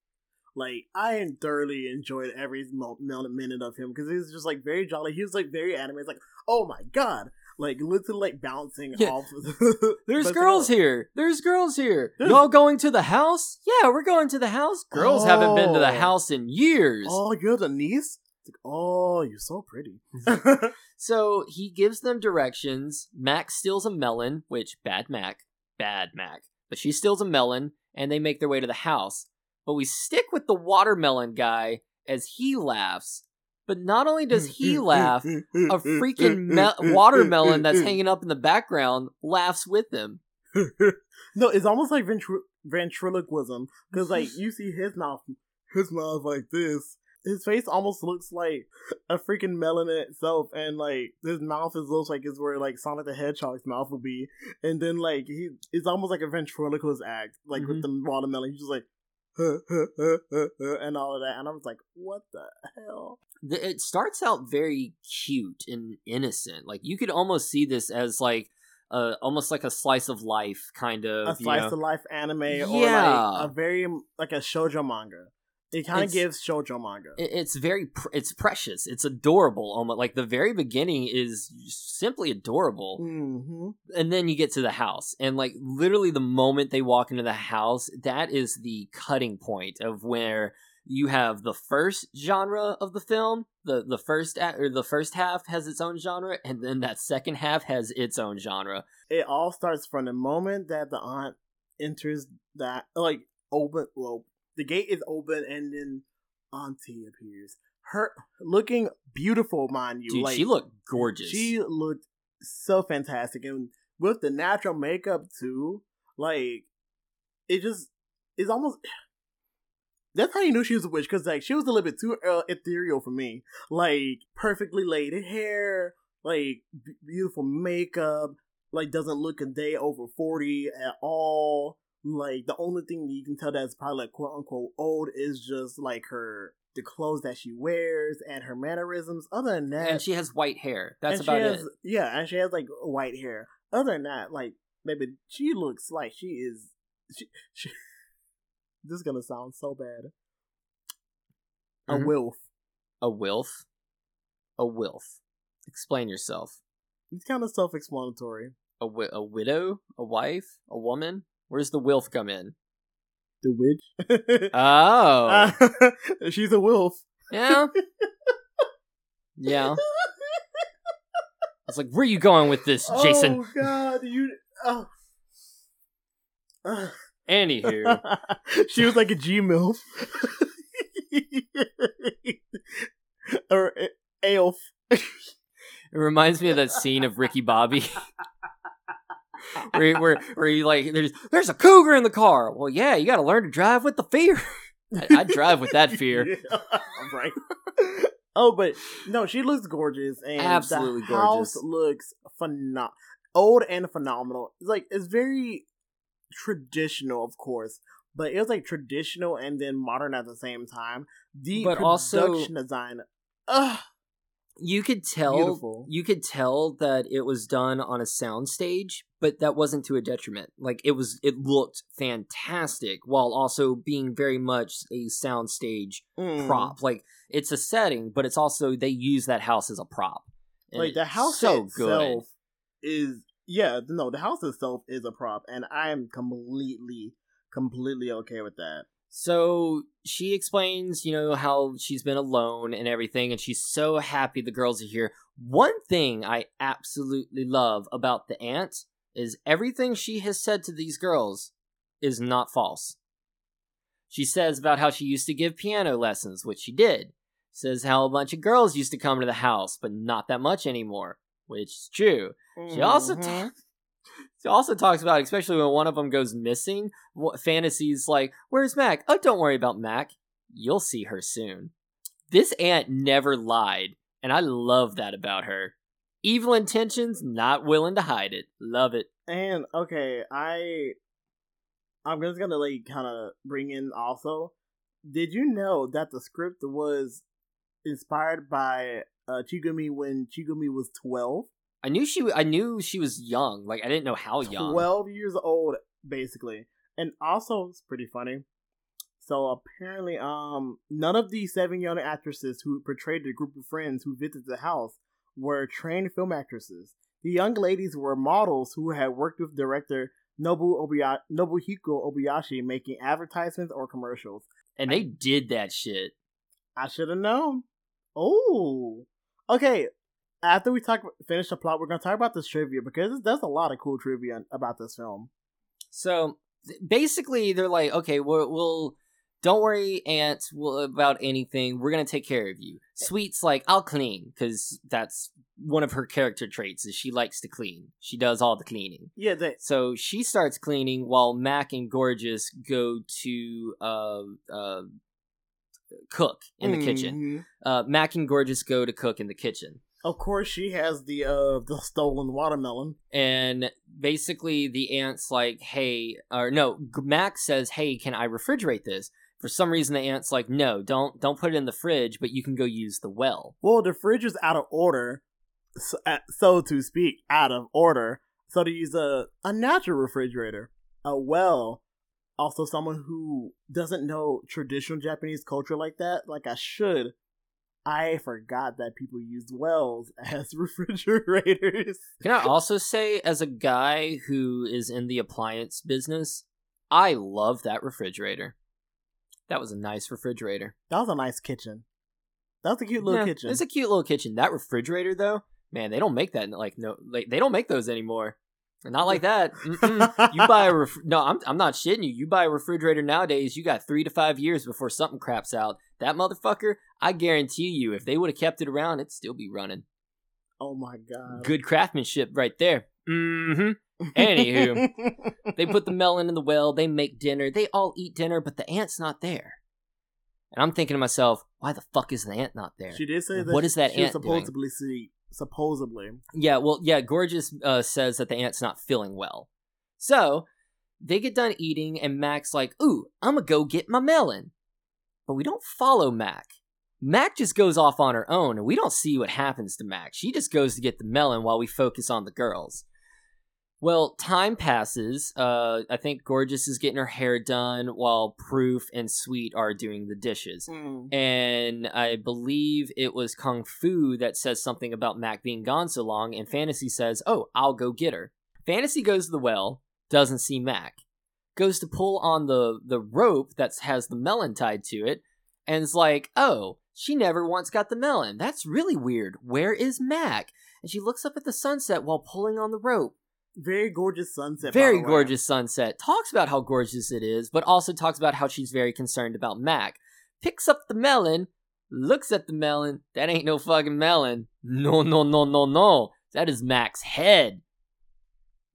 Like I thoroughly enjoyed every minute of him because he was just like very jolly. He was like very animated. It's like, oh my god, like literally like bouncing Yeah. off. Of the There's girls here. There's girls here. There's- Y'all going to the house? Yeah, we're going to the house. Girls haven't been to the Oh. house in years. Oh, you're the niece. Oh, you're so pretty. So he gives them directions. Mac steals a melon, which bad Mac, bad Mac. But she steals a melon, and they make their way to the house. But we stick with the watermelon guy as he laughs. But not only does he laugh, a freaking me- watermelon that's hanging up in the background laughs with him. no, it's almost like ventri- ventriloquism because like you see his mouth, his mouth like this. His face almost looks like a freaking melon in itself, and like his mouth is looks like it's where like Sonic the Hedgehog's mouth would be, and then like he, it's almost like a ventriloquist act, like with the watermelon. He's just like, and all of that, and I was like, what the hell? It starts out very cute and innocent. Like you could almost see this as like uh, almost like a slice of life kind of. a slice know? of life anime or Yeah. like a very like a shoujo manga. It kind of gives shoujo manga. It- it's very pr- it's precious it's adorable almost like the very beginning is simply adorable hmm and then you get to the house and like literally the moment they walk into the house that is the cutting point of where you have the first genre of the film the the first a- or the first half has its own genre and then that second half has its own genre It all starts from the moment that the aunt enters that like open. Well, the gate is open, and then Auntie appears. Her looking beautiful, mind you. dude like she looked gorgeous She looked so fantastic, and with the natural makeup too. Like it just is almost. That's how you knew she was a witch, because like she was a little bit too uh, ethereal for me. Like perfectly laid hair, like b- beautiful makeup, like doesn't look a day over forty at all. Like the only thing that you can tell that's probably like quote unquote old is just like her the clothes that she wears and her mannerisms. Other than that, and she has white hair that's about she has, it Yeah, and she has like white hair. Other than that, like maybe she looks like she is. She, she, this is gonna sound so bad. A Mhm. wilf. a wilf a wilf explain yourself It's kind of self-explanatory. a, wi- a widow, a wife, a woman. Where's the wilf come in? The witch. Oh, uh, she's a wolf. yeah, yeah. I was like, "Where are you going with this, oh, Jason?" Oh God, you. Oh. Ugh. Anywho, she was like a G milf. or a- Aelf. it reminds me of that scene of Ricky Bobby. where, where, where you like, there's, there's a cougar in the car. Well, yeah, you got to learn to drive with the fear. I, I drive with that fear. Yeah, right. Oh, but no, she looks gorgeous, and Absolutely the house gorgeous. looks phenomenal, old and phenomenal. It's like it's very traditional, of course, but it was like traditional and then modern at the same time. The But also- production design, ugh, you could tell Beautiful. you could tell that it was done on a soundstage, but that wasn't to a detriment. Like it was it looked fantastic while also being very much a soundstage mm. prop. Like it's a setting, but it's also they use that house as a prop. And Like the house so itself good. is yeah, no, the house itself is a prop, and I am completely, completely okay with that. So she explains, you know, how she's been alone and everything, and she's so happy the girls are here. One thing I absolutely love about the aunt is everything she has said to these girls is not false. She says about how she used to give piano lessons, which she did. Says how a bunch of girls used to come to the house, but not that much anymore, which is true. She also Mhm. She also talks about, especially when one of them goes missing, fantasies like, "Where's Mac? Oh, don't worry about Mac. You'll see her soon." This aunt never lied, and I love that about her. Evil intentions, not willing to hide it. Love it. And okay, I I'm just gonna like kind of bring in also. Did you know that the script was inspired by uh, Chigumi when Chigumi was twelve? I knew she. I knew she was young. Like I didn't know how young. Twelve years old, basically. And also, it's pretty funny. So apparently, um, none of the seven young actresses who portrayed the group of friends who visited the house were trained film actresses. The young ladies were models who had worked with director Nobu Obiya- Nobuhiko Obayashi making advertisements or commercials. and they did that shit. I should have known. Oh, okay. After we talk, finish the plot, we're gonna talk about this trivia because there's a lot of cool trivia about this film. So basically, they're like, okay, we'll, we'll don't worry, Aunt, we'll, about anything. We're gonna take care of you. Sweet's like, I'll clean because that's one of her character traits is she likes to clean. She does all the cleaning. Yeah, they, So she starts cleaning while Mac and Gorgeous go to uh, uh, cook in the kitchen. Mhm. Uh, Mac and Gorgeous go to cook in the kitchen. Of course, she has the uh the stolen watermelon. and basically the aunt's like hey or no max says hey can i refrigerate this for some reason the aunt's like no don't don't put it in the fridge but you can go use the well Well, the fridge is out of order, so, uh, so to speak, out of order. So to use a a natural refrigerator, a well. Also, someone who doesn't know traditional Japanese culture like that, like I should. I forgot that people used wells as refrigerators. can i also say as a guy who is in the appliance business i love that refrigerator that was a nice refrigerator That was a nice kitchen. That was a cute little Yeah, kitchen. it's a cute little kitchen that refrigerator though man they don't make that like no like they don't make those anymore not like that Mm-mm. you buy a ref- no I'm, I'm not shitting you you buy a refrigerator nowadays you got three to five years before something craps out that motherfucker i guarantee you if they would have kept it around it'd still be running oh my god. good craftsmanship right there mm-hmm Anywho. they put the melon in the well they make dinner they all eat dinner but the aunt's not there and i'm thinking to myself why the fuck is the aunt not there She did say that. What is that she was aunt doing? supposedly see? Supposedly, Yeah, well, yeah, Gorgeous uh, says that the aunt's not feeling well. So, they get done eating, and Mac's like, Ooh, I'm gonna go get my melon. But we don't follow Mac. Mac just goes off on her own, and we don't see what happens to Mac. She just goes to get the melon while we focus on the girls. Well, time passes. Uh, I think Gorgeous is getting her hair done while Proof and Sweet are doing the dishes Mm. and I believe it was Kung Fu that says something about Mac being gone so long, and Fantasy says, Oh, I'll go get her. Fantasy goes to the well, doesn't see Mac, goes to pull on the, the rope that has the melon tied to it, and is like, Oh, she never once got the melon. That's really weird. Where is Mac? And she looks up at the sunset while pulling on the rope. very gorgeous sunset. Very gorgeous sunset. Talks about how gorgeous it is, but also talks about how she's very concerned about Mac. Picks up the melon, looks at the melon. That ain't no fucking melon. No, no, no, no, no. That is Mac's head.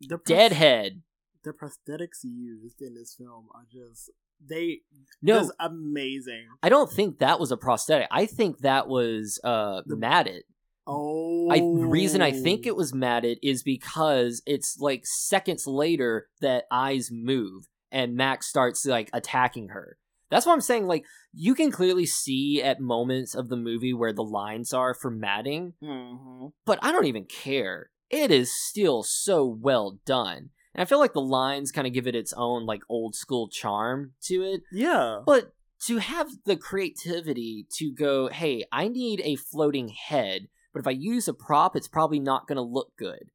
The pros- Dead head. The prosthetics used in this film are just they No, was amazing. I don't think that was a prosthetic. I think that was uh The- matted. Oh, I reason I think it was matted is because it's like seconds later that eyes move and Mac's starts like attacking her. That's what I'm saying. Like you can clearly see at moments of the movie where the lines are for matting, hmm but I don't even care. It is still so well done. And I feel like the lines kind of give it its own like old school charm to it. Yeah, But to have the creativity to go, hey, I need a floating head, but if I use a prop, it's probably not going to look good.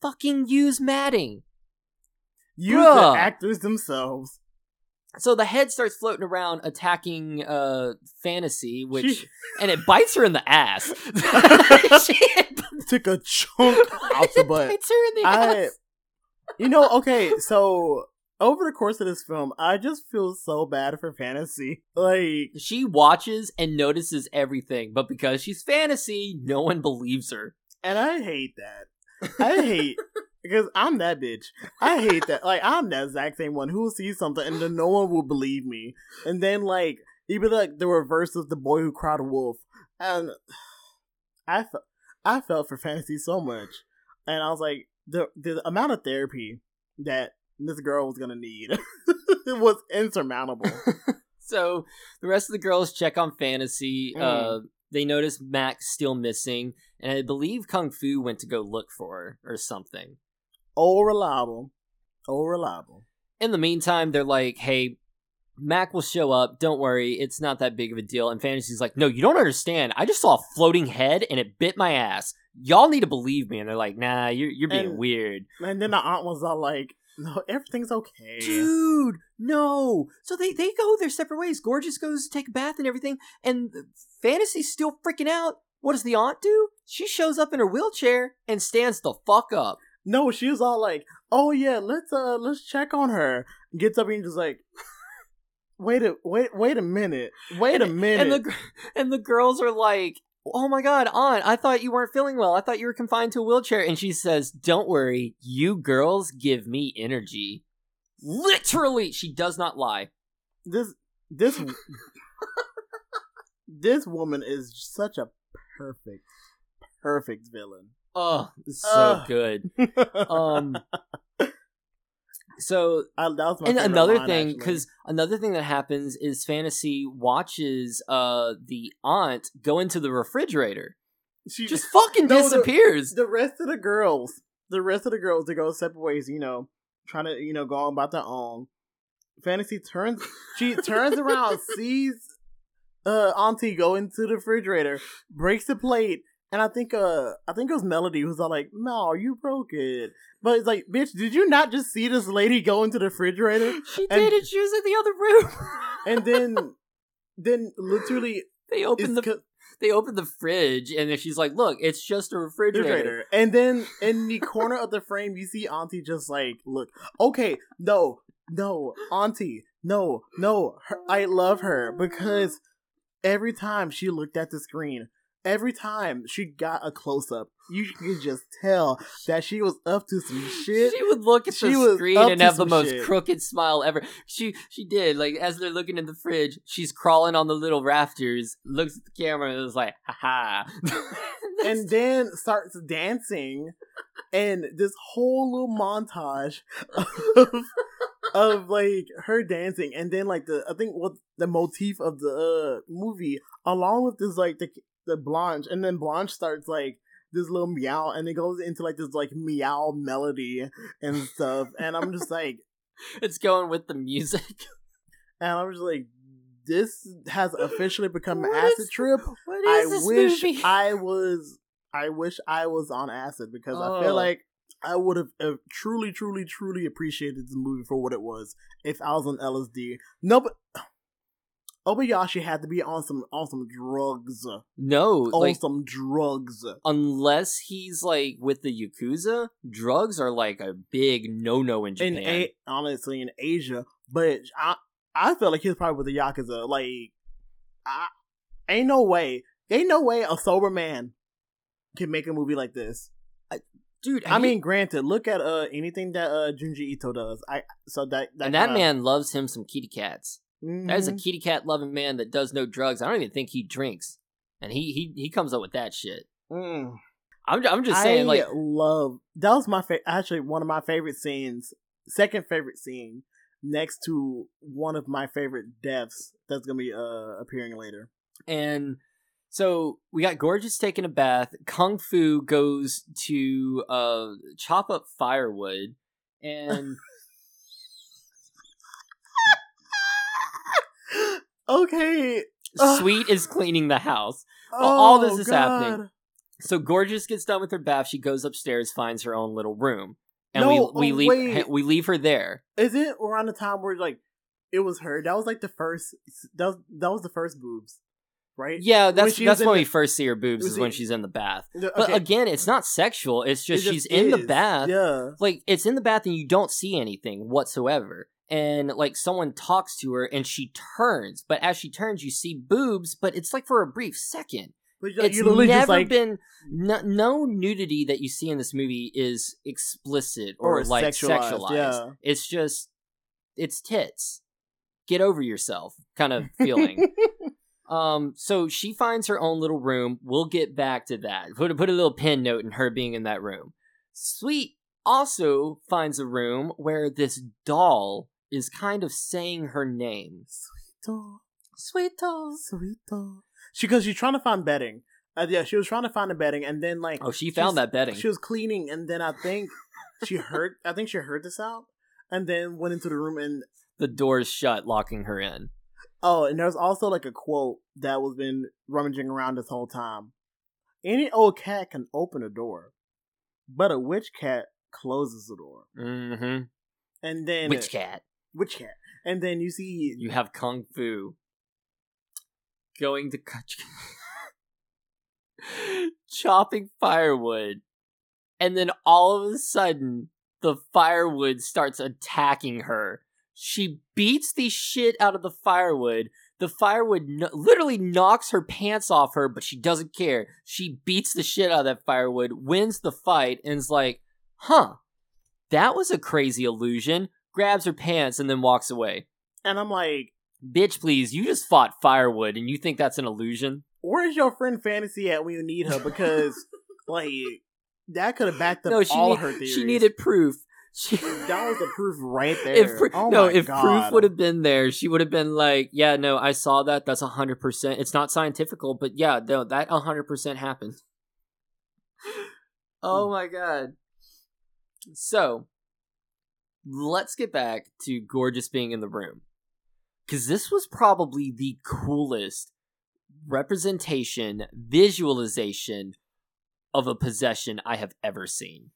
Fucking use matting. use Bruh. the actors themselves. So the head starts floating around attacking uh fantasy, which She- and it bites her in the ass. She- took a chunk out the it butt. bites her in the I, ass. You know, okay, so over the course of this film, I just feel so bad for fantasy. Like, She watches and notices everything, but because she's fantasy, no one believes her. and I hate that. I hate because I'm that bitch. I hate that. Like, I'm that exact same one who will see something and then no one will believe me. And then, like, even like the reverse of the boy who cried wolf. And I felt, I felt for fantasy so much, and I was like, the the amount of therapy that this girl was gonna need was insurmountable. So the rest of the girls check on fantasy. Uh, they notice Mac's still missing, and I believe Kung Fu went to go look for her or something. oh, reliable, oh, reliable. In the meantime, they're like, "Hey, Mac will show up. Don't worry, it's not that big of a deal." And Fantasy's like, "No, you don't understand. I just saw a floating head, and it bit my ass. Y'all need to believe me." And they're like, "Nah, you're you're being And- weird." And then the aunt was all like, "No, everything's okay." Dude, no. So they they go their separate ways. Gorgeous goes to take a bath and everything, and Fantasy's still freaking out. What does the aunt do? She shows up in her wheelchair and stands the fuck up. No, she was all like, "Oh yeah, let's uh let's check on her." Gets up and just like, "Wait a wait wait a minute, wait a minute." And the and the girls are like, "Oh my god, aunt, I thought you weren't feeling well. I thought you were confined to a wheelchair." And she says, "Don't worry, you girls give me energy." Literally, she does not lie. this this this woman is such a perfect perfect villain. Oh, so good. Um. So I, that was my and another line, thing because another thing that happens is fantasy watches uh the aunt go into the refrigerator she just fucking No, the- disappears the rest of the girls, the rest of the girls, they go separate ways. You know, trying to you know go on about their own. Fantasy turns. She turns around, sees uh Auntie go into the refrigerator, breaks the plate, and I think uh I think it was Melody who's all like, "No, you broke it." But it's like, bitch, did you not just see this lady go into the refrigerator? she and- did it she was in the other room And then, then literally, they opened the co- they open the fridge and then she's like look it's just a refrigerator, refrigerator. And then in the corner of the frame, you see Auntie just like, look, okay, no, no, Auntie, no, no, her, I love her because every time she looked at the screen, every time she got a close up, you could just tell that she was up to some shit. she would look at She the screen and have the most shit. crooked smile ever. She she did like as they're looking in the fridge, she's crawling on the little rafters, looks at the camera and is like, "Ha ha!" and then starts dancing and this whole little montage of, of like her dancing and then like the i think what the motif of the uh, movie along with this like the the blanche and then blanche starts like this little meow and it goes into like this like meow melody and stuff and i'm just like it's going with the music. and i'm just like this has officially become an acid is- trip What I is this wish movie? I was. I wish I was on acid because I Oh. feel like I would have uh, truly, truly, truly appreciated this movie for what it was if I was on LSD. No, but Obayashi had to be on some on some drugs. no, On like some drugs. unless he's like with the yakuza, drugs are like a big no-no in Japan. In a- honestly, in Asia, but I I feel like he's probably with the yakuza. Like, I ain't no way, ain't no way a sober man can make a movie like this. dude. I he- mean, granted, look at uh anything that uh Junji Ito does. I so that, that and that kinda- man loves him some kitty cats. That is a Mhm. kitty cat loving man that does no drugs. I don't even think he drinks, and he he he comes up with that shit. Mm. I'm I'm just saying, I like, love that was my fa- actually one of my favorite scenes, second favorite scene, next to one of my favorite deaths that's gonna be uh appearing later. and so we got gorgeous taking a bath. Kung Fu goes to uh chop up firewood, and okay, Sweet is cleaning the house. Oh, all this is happening. So gorgeous gets done with her bath. She goes upstairs, finds her own little room, and No, we we oh, leave wait. we leave her there. Is it around the time where like it was her? That was like the first. That was that was the first boobs, right? Yeah, that's she that's when the- we first see her boobs is when she's in the bath. The- But again, it's not sexual. It's just, it she's in the bath. Yeah. Like it's in the bath and you don't see anything whatsoever. And like someone talks to her and she turns, but as she turns, you see boobs, but it's like for a brief second. But It's never just like been no, no nudity that you see in this movie is explicit or, Or like sexualized, sexualized. yeah. It's just it's tits. Get over yourself, kind of feeling. Um, so she finds her own little room. We'll get back to that. Put put a little pin note in her being in that room. Sweet also finds a room where this doll is kind of saying her name. Sweeto, Sweet doll. sweeto. She because she's trying to find bedding. Uh, yeah, she was trying to find a bedding, and then like Oh, she found that bedding. She was cleaning, and then I think she heard. I think she heard this out, and then went into the room and The door's shut, locking her in. Oh, and there's also like a quote that was been rummaging around this whole time. Any old cat can open a door, but a witch cat closes the door. Mm-hmm. And then Witch cat. Witch cat, and then you see You have kung fu. Going to chopping firewood, and then all of a sudden, the firewood starts attacking her. She beats the shit out of the firewood. The firewood no- literally knocks her pants off her, but she doesn't care. She beats the shit out of that firewood, wins the fight, and is like, huh, that was a crazy illusion. Grabs her pants and then walks away. and I'm like, Bitch, please, you just fought firewood and you think that's an illusion? "Where's your friend Fantasy at when you need her?" Because like that could have backed up no, she, all need- her theories. she needed proof. She, that was the proof right there. if pr- oh no, if God. proof would have been there, she would have been like, "Yeah, no, I saw that. That's hundred percent. It's not scientifical, but yeah, no, that hundred percent happened." Hmm. oh my god! So, let's get back to gorgeous being in the room because this was probably the coolest representation, visualization of a possession I have ever seen.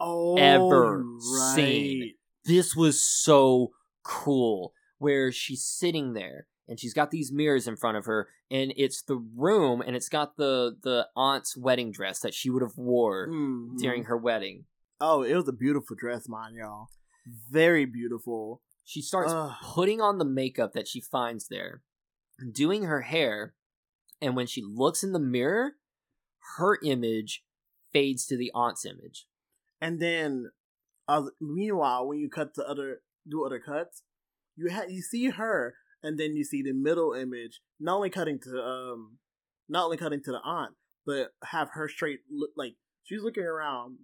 oh, ever right. seen. This was so cool. Where she's sitting there and she's got these mirrors in front of her, and it's the room, and it's got the the aunt's wedding dress that she would have wore Mhm. during her wedding. Oh, it was a beautiful dress, man, y'all. Very beautiful. She starts Ugh. putting on the makeup that she finds there, doing her hair, and when she looks in the mirror, her image fades to the aunt's image. And then, uh, meanwhile, when you cut the other, do other cuts, you ha- you see her, and then you see the middle image, not only cutting to um, not only cutting to the aunt, but have her straight look like she's looking around,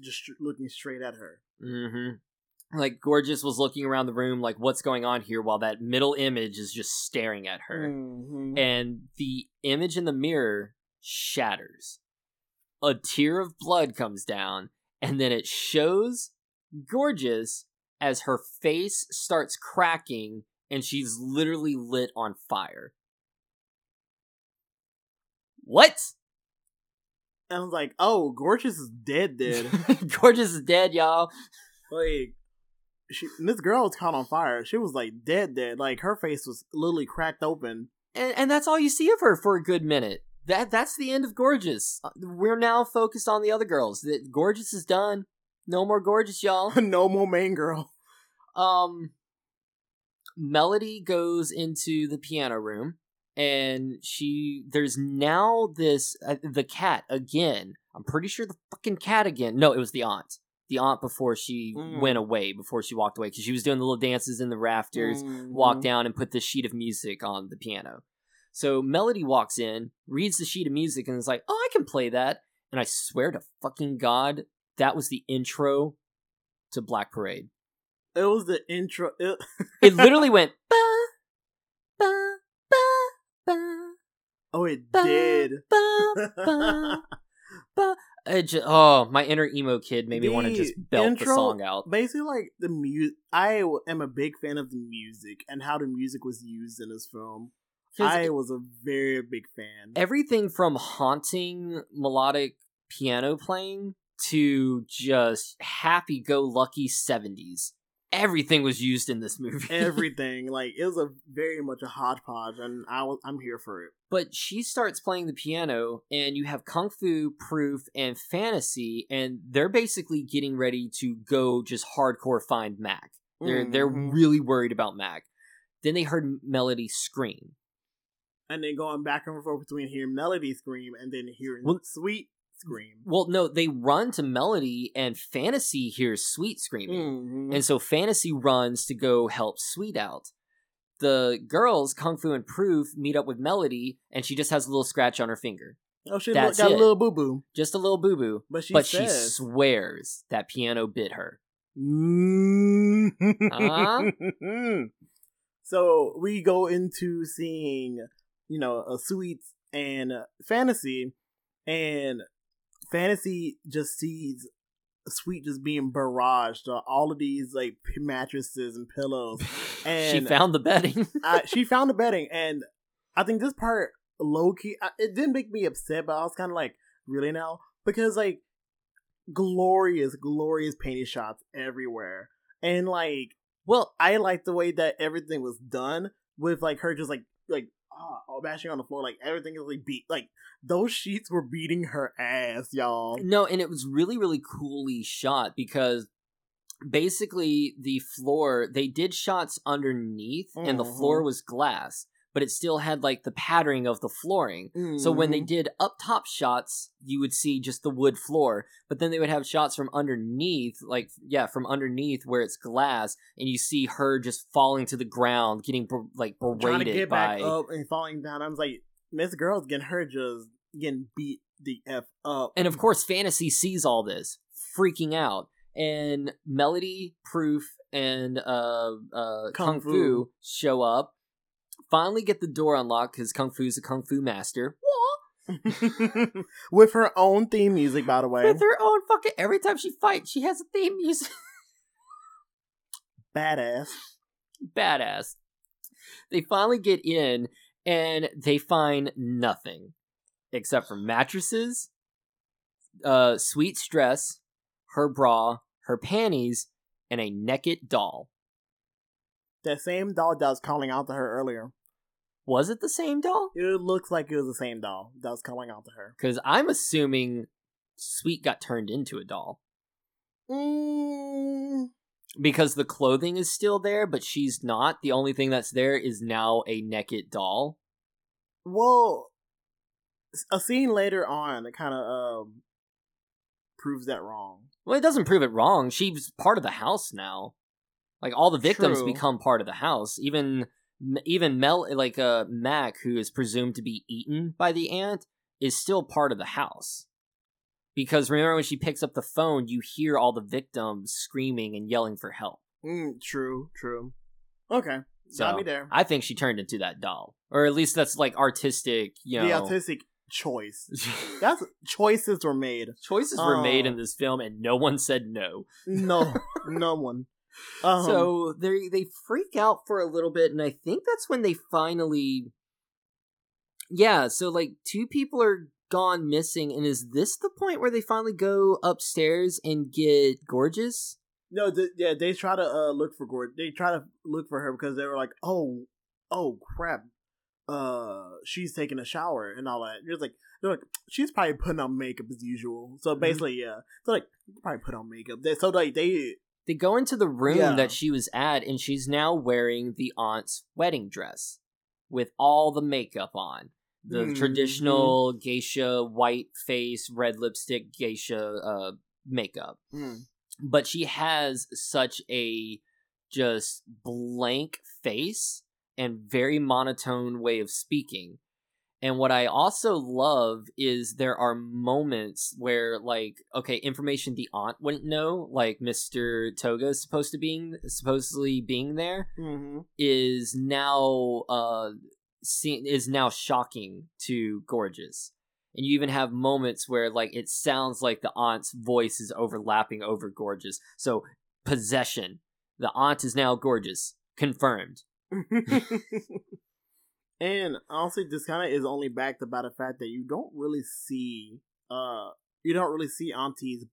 just looking straight at her. Mm-hmm. Like Gorgeous was looking around the room, like what's going on here, while that middle image is just staring at her, Mhm. and the image in the mirror shatters. A tear of blood comes down, and then it shows Gorgeous as her face starts cracking, and she's literally lit on fire. What? And I was like, "Oh, gorgeous is dead, dead." Gorgeous is dead, y'all. like, she, this girl was caught on fire. She was like dead, dead. Like her face was literally cracked open. and, and that's all you see of her for a good minute. That that's the end of Gorgeous. Uh, We're now focused on the other girls. That Gorgeous is done. No more Gorgeous, y'all. no more main girl. Um, Melody goes into the piano room, and she there's now this uh, the cat again. I'm pretty sure the fucking cat again. No, it was the aunt. The aunt before she Mm. went away, before she walked away, because she was doing the little dances in the rafters, walked Mhm. down and put this sheet of music on the piano. So Melody walks in, reads the sheet of music, and is like, "Oh, I can play that." And I swear to fucking god, that was the intro to Black Parade. It was the intro. It, It literally went ba ba ba oh, it ba did. ba ba ba. It ju- oh, my inner emo kid made me want to The just belt the intro- song out. Basically, like the music. I am a big fan of the music and how the music was used in this film. I was a very big fan. everything from haunting melodic piano playing to just happy go lucky 70s. Everything was used in this movie. Everything like it was a very much a hodgepodge, and I was I'm here for it. but she starts playing the piano, and you have Kung Fu, Proof, and Fantasy, and they're basically getting ready to go just hardcore find Mac. They're they're Mhm. really worried about Mac. Then they heard Melody scream. and then going back and forth between hearing Melody scream and then hearing Well- Sweet scream. Well, no, they run to Melody, and Fantasy hears Sweet screaming. Mhm. And so Fantasy runs to go help Sweet out. The girls, Kung Fu and Proof, meet up with Melody, and she just has a little scratch on her finger. oh, she that's got it. a little boo boo, Just a little boo boo. but she But she swears that piano bit her. Mm. So we go into seeing, you know, a sweet and fantasy, and fantasy just sees sweet just being barraged uh, all of these like mattresses and pillows. And she found the bedding. I, she found the bedding, and I think this part low key. I, it didn't make me upset, but I was kind of like, really now because like glorious, glorious painted shots everywhere, and like well, I like the way that everything was done with like her just like like ah, all bashing on the floor, like everything is like beat like those sheets were beating her ass, y'all. no, and it was really, really coolly shot because basically the floor, they did shots underneath, and the floor Mhm. was glass, but it still had like the patterning of the flooring. So when they Mhm. did up top shots, you would see just the wood floor, but then they would have shots from underneath, like yeah, from underneath where it's glass, and you see her just falling to the ground, getting like trying to berated get by. back up and falling down, I was like, Miss Girl's getting her just getting beat the f up, And of course, Fantasy sees all this, freaking out, and Melody, Proof, and uh, uh, Kung, Kung Fu. Fu. show up. Finally, get the door unlocked because Kung Fu's a Kung Fu master. with her own theme music, by the way, With her own fucking. Every time she fights, she has a theme music. badass. badass. They finally get in and they find nothing except for mattresses, uh, sweet stress, her bra, her panties, and a naked doll. That same doll that was calling out to her earlier. Was it the same doll? It looks like it was the same doll that was coming out to her. Because I'm assuming Sweet got turned into a doll. Mm, Because the clothing is still there, but she's not. The only thing that's there is now a naked doll. well, a scene later on kind of um, proves that wrong. Well, it doesn't prove it wrong. She's part of the house now. Like all the victims True. become part of the house. Even even Mel, like uh, Mac, who is presumed to be eaten by the aunt, is still part of the house. Because remember when she picks up the phone, you hear all the victims screaming and yelling for help. Mm, true, true. Okay, So got me there. I think she turned into that doll, or at least that's like artistic. You know, The artistic choice. That's choices were made. choices were made Oh. in this film, and no one said no. No, no one. Um, so they they freak out for a little bit and i think that's when they finally yeah so like two people are gone missing and is this the point where they finally go upstairs and get gorgeous no, th- yeah, they try to uh, look for Gordon. They try to look for her because they were like, oh, oh crap, uh, she's taking a shower and all that. You're like, they're like, she's probably putting on makeup as usual. So basically, yeah, so like, probably put on makeup. They, so like they, they go into the room Yeah. that she was at and she's now wearing the aunt's wedding dress with all the makeup on the Mhm. traditional geisha white face, red lipstick geisha uh, makeup. Mm. But she has such a just blank face and very monotone way of speaking. And what I also love is there are moments where, like, okay, information the aunt wouldn't know, like Mister Togo is supposed to being supposedly being there, hmm is now uh seen is now shocking to gorgeous. And you even have moments where like it sounds like the aunt's voice is overlapping over gorgeous. So possession. The aunt is now gorgeous. Confirmed and honestly, this kind of is only backed by the fact that you don't really see, uh, you don't really see Auntie's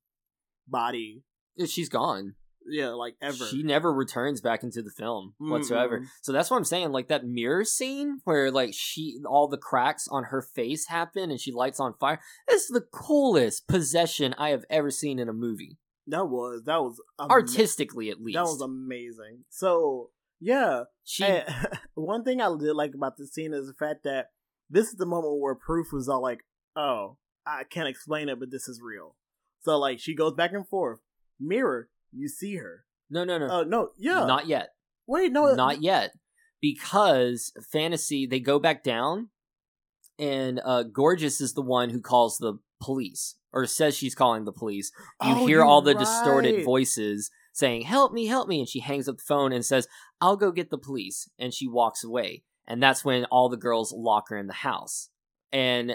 body, she's gone yeah, like ever. she never returns back into the film whatsoever Mm-mm. so that's what i'm saying like that mirror scene where like she all the cracks on her face happen and she lights on fire this is the coolest possession i have ever seen in a movie that was that was ama- artistically at least That was amazing. So yeah, she and one thing I did like about this scene is the fact that this is the moment where proof was all like, "Oh, I can't explain it, but this is real." So like she goes back and forth. Mirror, you see her. no no no Oh no, yeah. not yet Wait, no, not yet because fantasy they go back down and uh gorgeous is the one who calls the police or says she's calling the police you Oh, hear all the distorted voices saying help me help me and she hangs up the phone and says i'll go get the police and she walks away and that's when all the girls lock her in the house and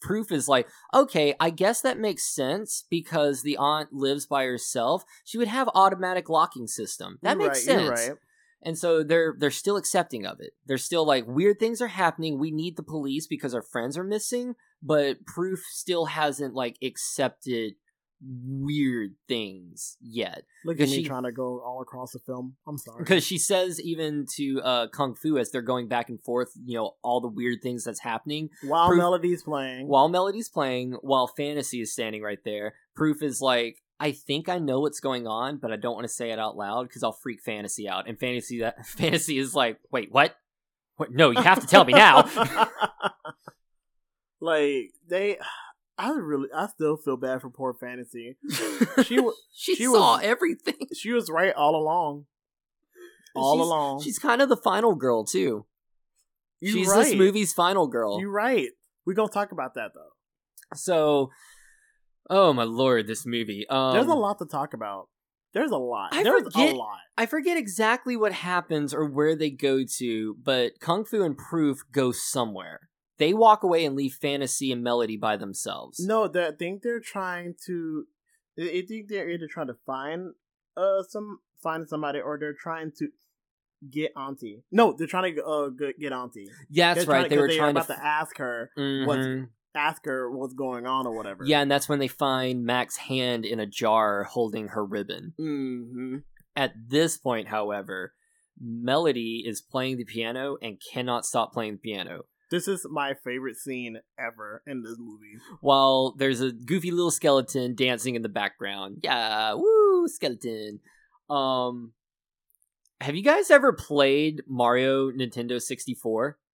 proof is like okay i guess that makes sense because the aunt lives by herself she would have automatic locking system that You're makes right, sense right. and so they're they're still accepting of it. They're still like weird things are happening. We need the police because our friends are missing, but proof still hasn't like accepted weird things yet. Look at Because me she- trying to go all across the film. I'm sorry. Because she says even to uh Kung Fu as they're going back and forth, you know, all the weird things that's happening While Proof- Melody's playing, while Melody's playing, while Fantasy is standing right there. Proof is like I think I know what's going on, but I don't want to say it out loud because I'll freak Fantasy out. And Fantasy that Fantasy is like, wait, what? What? No, you have to tell me now. like they, I really, I still feel bad for poor Fantasy. She she, she saw was- everything. she was right all along. All She's- along. She's kind of the final girl too. You She's right. this movie's final girl. You're right. We're gonna talk about that though. So, oh my lord, this movie. Um, There's a lot to talk about. There's a lot. I There's forget- a lot. I forget exactly what happens or where they go to, but Kung Fu and Proof go somewhere. They walk away and leave Fantasy and Melody by themselves. No, they I think they're trying to. I think they're either trying to find uh some find somebody or they're trying to get Auntie. No, they're trying to uh get- Auntie. Yeah, that's They're right. trying- They were they're trying to. about to ask her Mhm. what's- ask her what's going on or whatever. Yeah, and that's when they find Mac's hand in a jar holding her ribbon. hmm At this point, however, Melody is playing the piano and cannot stop playing the piano. This is my favorite scene ever in this movie. While there's a goofy little skeleton dancing in the background. Yeah, woo, skeleton. Um have you guys ever played Mario Nintendo 64?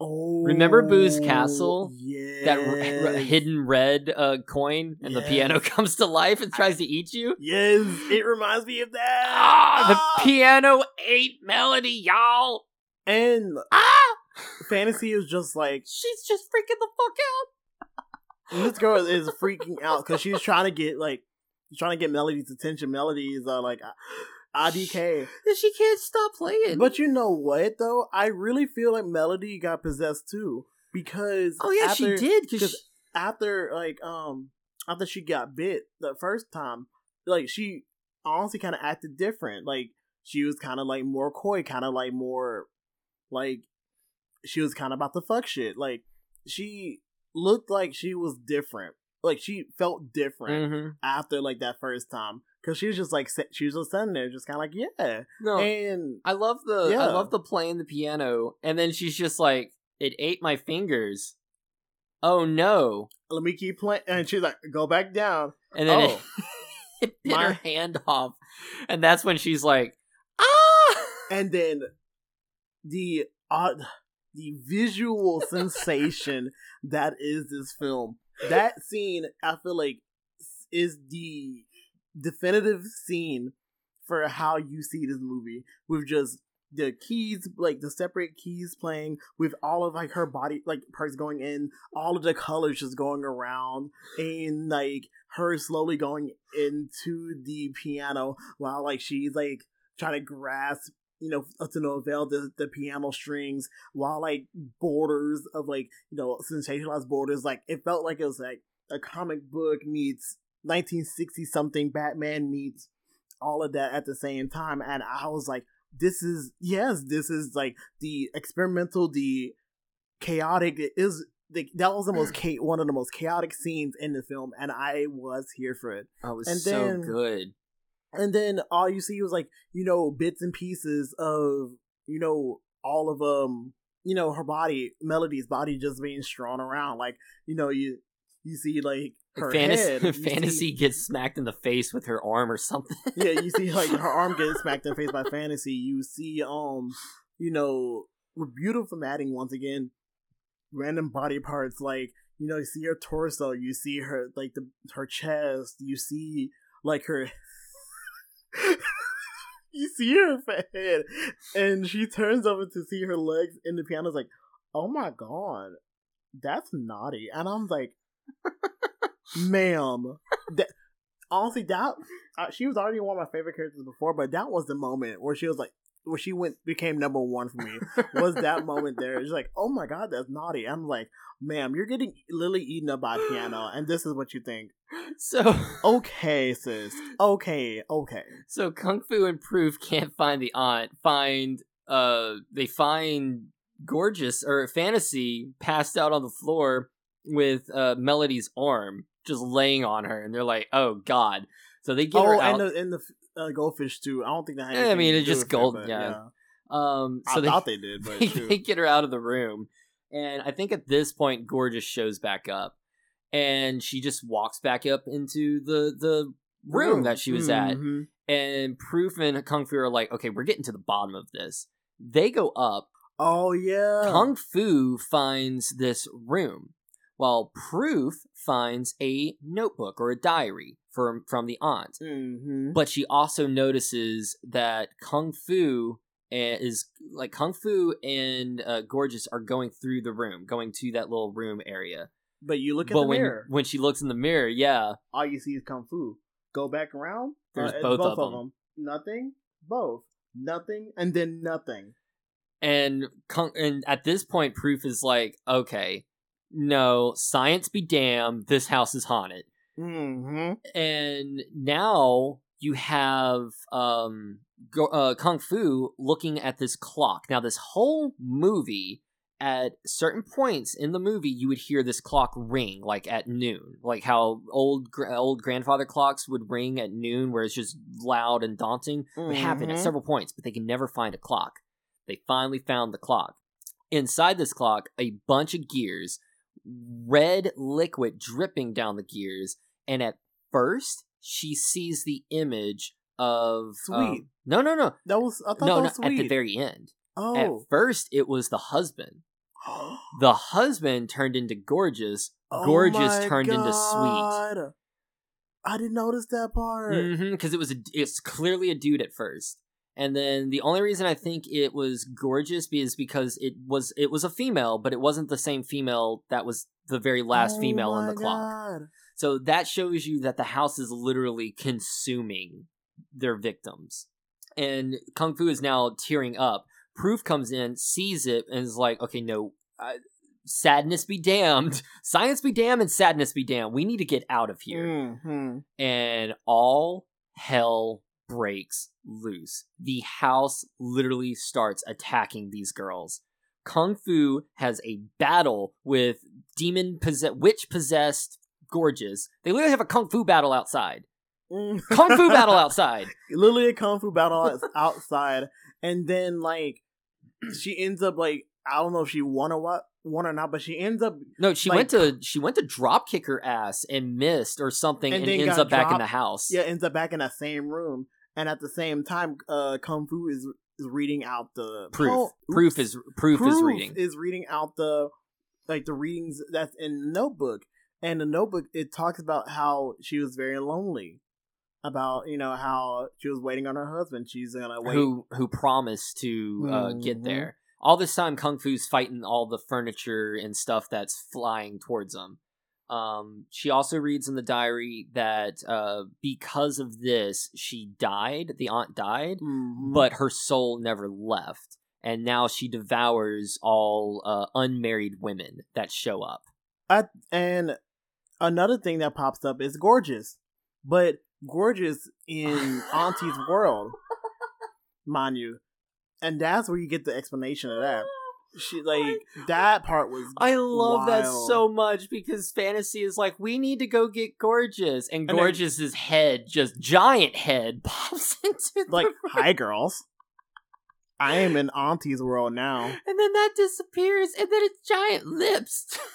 Oh, Remember Boo's Castle? Yeah, That r- r- hidden red uh, coin and the piano comes to life and tries to eat you? Yes, it reminds me of that. Ah, Ah! the piano ate Melody, y'all. and Ah! Fantasy is just like She's just freaking the fuck out. this girl is freaking out because she's trying to get like she's trying to get Melody's attention. Melody is uh, like IDK. She can't stop playing. But you know what though? I really feel like Melody got possessed too because oh yeah, after, she did because 'cause after like um after she got bit the first time, like she honestly kind of acted different. Like she was kind of like more coy, kind of like more like she was kind of about to fuck shit. Like she looked like she was different. Like she felt different hmm after like that first time because she was just like she was just sitting there, just kind of like yeah, no, and I love the I love the playing the piano, and then she's just like, "It ate my fingers." Oh no! let me keep playing. And she's like, go back down. And then Oh. it, it bit My- her hand off, and that's when she's like, "Ah!" and then the odd the visual sensation that is this film. That scene, I feel like, is the definitive scene for how you see this movie with just the keys like the separate keys playing with all of like her body like parts going in all of the colors just going around and like her slowly going into the piano while like she's like trying to grasp you know to no avail the, the piano strings while like borders of like you know sensationalized borders like it felt like it was like a comic book meets 1960 something batman meets all of that at the same time and i was like this is yes this is like the experimental the chaotic it is the, that was the most cha- one of the most chaotic scenes in the film and i was here for it Oh, it was And so then- good. And then all you see was like you know bits and pieces of you know all of um you know her body melody's body just being strewn around like you know you you see like her fantasy, head you see- fantasy gets smacked in the face with her arm or something. yeah, you see like her arm getting smacked in the face by fantasy. You see, um, you know, with beautiful matting once again, random body parts like you know, you see her torso, you see her like the her chest, you see like her. you see her head, and she turns over to see her legs in the piano's like, oh my god, that's naughty, and I'm like, ma'am, that honestly that uh, she was already one of my favorite characters before, but that was the moment where she was like, where she went became number one for me. was that moment there? It's like, oh my god, that's naughty. I'm like, ma'am, you're getting literally eaten up by a piano, and this is what you think. so, Okay, sis. Okay, okay. so Kung Fu and Proof can't find the aunt. Find, uh, they find Gorgeous or Fantasy passed out on the floor with uh Melody's arm just laying on her, and they're like, oh god. So they get her oh, out. and the and the uh, goldfish too. I don't think that. Yeah, I mean, it's just with it, gold- but yeah. um, I so they thought they did, but they, they get her out of the room and i think at this point gorgeous shows back up and she just walks back up into the the room that she was at Mhm. and proof and kung fu are like okay we're getting to the bottom of this they go up Oh yeah. kung fu finds this room while proof finds a notebook or a diary from from the aunt hmm but she also notices that kung fu eh, is like kung fu and uh, gorgeous are going through the room going to that little room area But you look at but the when mirror. when she looks in the mirror yeah all you see is kung fu. Go back around. There's it's both of them. Nothing. Both. Nothing. And then nothing. and kung and at this point proof is like okay no science be damned this house is haunted Mm-hmm. and now you have um go, uh, kung fu looking at this clock. Now this whole movie at certain points in the movie you would hear this clock ring like at noon. Like how old old grandfather clocks would ring at noon where it's just loud and daunting it would happen at several points but they can never find a clock. They finally found the clock. Inside this clock a bunch of gears red liquid dripping down the gears and at first she sees the image of Sweet. um, no no no That was. I thought no that no was sweet. at the very end oh. at first it was the husband the husband turned into gorgeous Oh gorgeous turned into sweet I didn't notice that part. because it was a, it's clearly a dude at first and then the only reason i think it was gorgeous is because it was it was a female but it wasn't the same female that was the very last Oh female on my the clock God. So that shows you that the house is literally consuming their victims and kung fu is now tearing up proof comes in sees it and is like okay no uh, sadness be damned science be damned and sadness be damned we need to get out of here Mhm. and all hell breaks loose. The house literally starts attacking these girls. Kung Fu has a battle with demon possessed, witch possessed gorgeous. They literally have a kung fu battle outside. Mm. Kung fu battle outside. literally a kung fu battle outside, and then like she ends up like I don't know if she won or what won or not, but she ends up No, she Like- went to she went to drop kick her ass and missed or something And and, ends up back in the house. yeah ends up back in that same room, and at the same time, uh, kung fu is is reading out the Proof. po- proof is proof, is reading. is reading out the like the readings that's in the notebook and the notebook it talks about how she was very lonely about you know how she was waiting on her husband she's gonna wait who who promised to uh, get Mhm. there. All this time, Kung Fu's fighting all the furniture and stuff that's flying towards him. Um, she also reads in the diary that uh, because of this, she died. The aunt died, Mhm. but her soul never left, and now she devours all uh, unmarried women that show up. I, and another thing that pops up is gorgeous. But gorgeous in auntie's world mind you. And that's where you get the explanation of that. She oh like that part was I love that so much because fantasy is like, we need to go get Gorgeous. And And then- Gorgeous's head, just giant head, pops into like hi girls. I am in auntie's world now. And then that disappears, and then it's giant lips.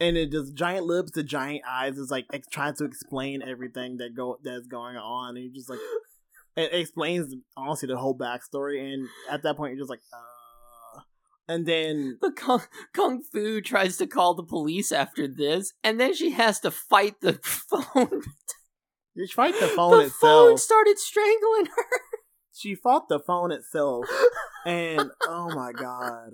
and it just giant lips the giant eyes is like ex- trying to explain everything that go that's going on and you just like it explains honestly the whole backstory and at that point you're just like uh and then the Kung, Kung Fu tries to call the police after this, and then she has to fight the phone. you fight the phone the itself phone started strangling her. she fought the phone itself and oh my god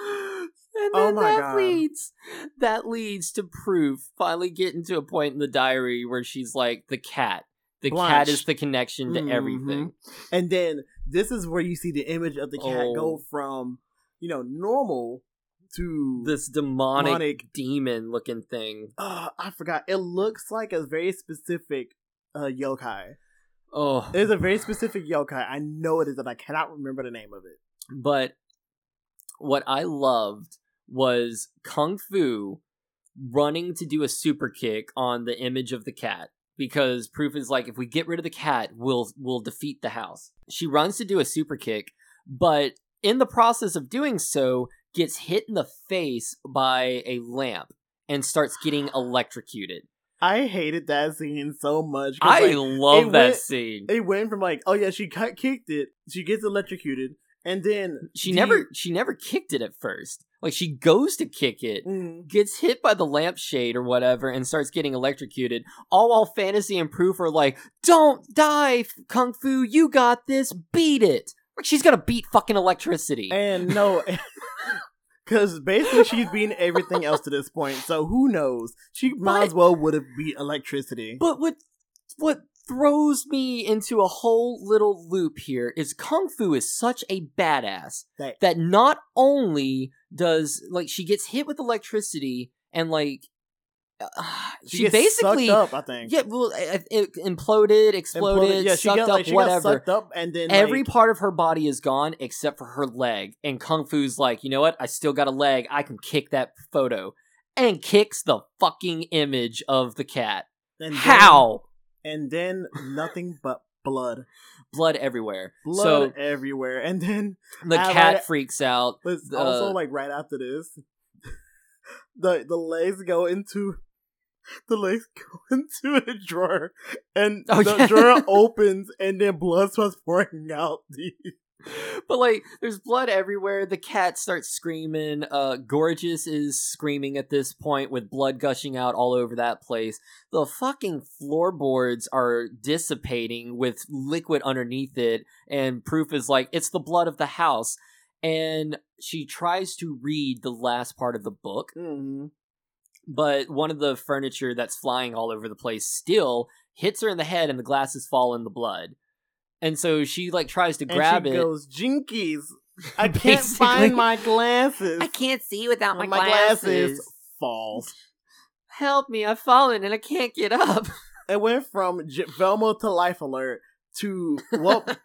And Oh then my that God. leads that leads to proof finally getting to a point in the diary where she's like the cat. The cat is the connection to Mhm. everything. and then this is where you see the image of the cat Oh. go from you know normal to This demonic, Demonic. demon looking thing. uh, i forgot it looks like a very specific uh yokai Oh, It's a very specific yokai. I know it is, and I cannot remember the name of it. but what I loved was Kung Fu running to do a super kick on the image of the cat because proof is like if we get rid of the cat we'll we'll defeat the house. She runs to do a super kick, but in the process of doing so gets hit in the face by a lamp and starts getting electrocuted. I hated that scene so much. I like, love that went- scene. it went from like, oh yeah, she cut, kicked it, she gets electrocuted, and then She never she never kicked it at first. Like she goes to kick it, Mhm. gets hit by the lampshade or whatever, and starts getting electrocuted. All while Fantasy and Proof are like, "Don't die, Kung Fu! You got this! Beat it!" Like she's gonna beat fucking electricity. and no, because basically she's beaten everything else to this point. So who knows? She might But- as well would have beat electricity. But what what throws me into a whole little loop here is Kung Fu is such a badass That- that not only does like she gets hit with electricity and like uh, she, gets basically sucked up. I think. yeah well it, it imploded exploded Imploded. Yeah, she sucked got up like she whatever up, and then Every like, part of her body is gone except for her leg. And Kung Fu's like, you know what? I still got a leg. I can kick that photo. And kicks the fucking image of the cat. and then- How? And then nothing but blood, Blood everywhere. blood So everywhere, and then the cat right. freaks out. But Uh, also, like right after this, the the legs go into the legs go into a drawer, and Oh, the yeah. drawer opens, and then blood starts pouring out. But like, there's blood everywhere. The cat starts screaming. Uh, Gorgeous is screaming at this point with blood gushing out all over that place. The fucking floorboards are dissipating with liquid underneath it, and Proof is like, it's the blood of the house. And she tries to read the last part of the book, mm-hmm. but one of the furniture that's flying all over the place still hits her in the head, and the glasses fall in the blood. And so she like tries to grab and she it. goes, "Jinkies, I can't find my glasses. I can't see without my, And glasses. Falls. Help me, I've fallen and I can't get up. It went from J- Velma to Life Alert to what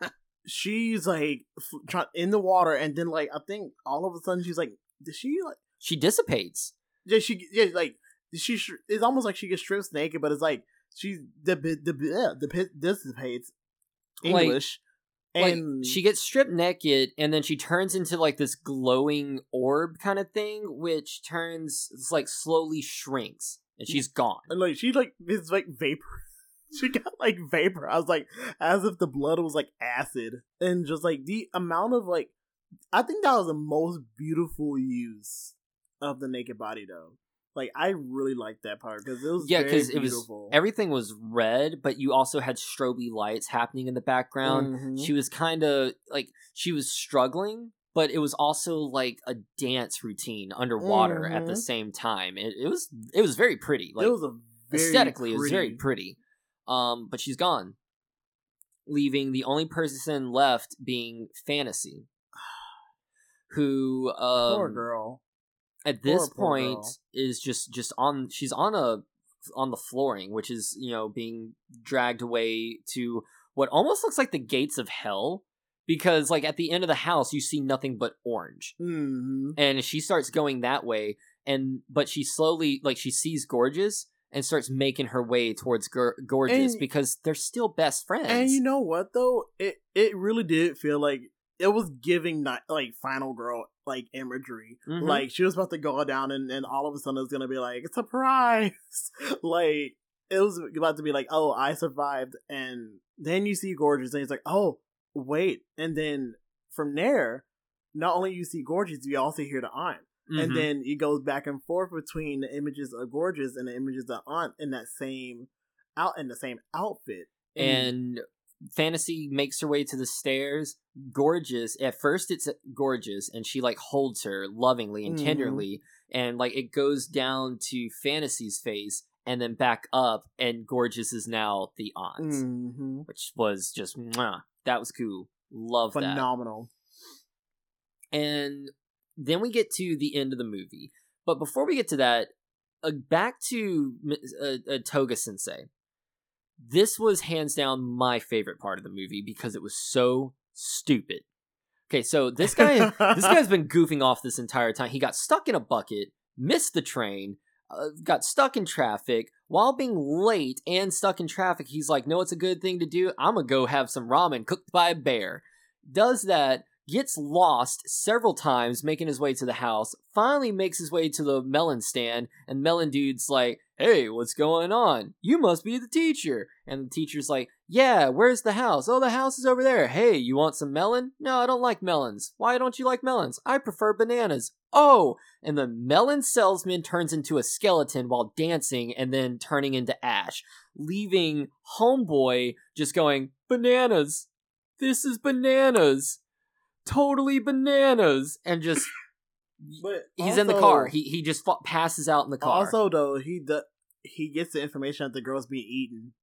she's like f- try- in the water, and then like I think all of a sudden she's like, did she like? She dissipates. Yeah, she yeah like she. sh- It's almost like she gets stripped naked, but it's like she's the the the, the dissipates Like- English, and like she gets stripped naked and then she turns into like this glowing orb kind of thing, which turns it's like slowly shrinks and she's gone. and like she like is like vapor. she got like vapor. I was like, as if the blood was like acid, and just like the amount of like, I think that was the most beautiful use of the naked body though. Like I really liked that part because it was yeah, because it was everything was red, but you also had stroby lights happening in the background. Mhm. She was kind of like she was struggling, but it was also like a dance routine underwater at the Mhm. same time. It, it was it was very pretty. Like it was a very aesthetically, it was very pretty- pretty. Um, but she's gone, leaving the only person left being Fantasy, who um, poor girl. At this Poor, poor point girl. is just just on she's on a on the flooring which is you know being dragged away to what almost looks like the gates of hell because like at the end of the house you see nothing but orange hmm and she starts going that way and but she slowly like she sees gorgeous and starts making her way towards Gor- gorgeous And- because they're still best friends And you know what though? It it really did feel like it was giving not like final girl like imagery. Mhm. Like she was about to go down and, and all of a sudden it's gonna be like surprise. like it was about to be like, oh, I survived and then you see gorgeous and it's like, oh, wait. And then from there, not only you see gorgeous, you also hear the aunt. And Mhm. then it goes back and forth between the images of gorgeous and the images of aunt in that same out in the same outfit. and fantasy makes her way to the stairs gorgeous at first it's gorgeous and she like holds her lovingly and Mhm. tenderly and like it goes down to fantasy's face and then back up and gorgeous is now the aunt hmm which was just mwah, that was cool love that phenomenal. and then we get to the end of the movie. But before we get to that, uh, back to uh, uh, Togo Sensei. This was hands down my favorite part of the movie because it was so stupid. Okay, so this guy, this guy's been goofing off this entire time. He got stuck in a bucket, missed the train, uh, got stuck in traffic. While being late and stuck in traffic, he's like, "No, it's a good thing to do. I'm gonna go have some ramen cooked by a bear." Does that, gets lost several times making his way to the house. Finally, makes his way to the melon stand, and melon dude's like, "Hey, what's going on? You must be the teacher." And the teacher's like, "Yeah, where's the house? Oh, the house is over there. Hey, you want some melon? No, I don't like melons. Why don't you like melons? I prefer bananas." Oh, and the melon salesman turns into a skeleton while dancing and then turning into ash, leaving Homeboy just going, Bananas! This is bananas! Totally bananas! And just, But he's in the car. He, he just fa- passes out in the car. Also, though, he do, he gets the information that the girl's being eaten.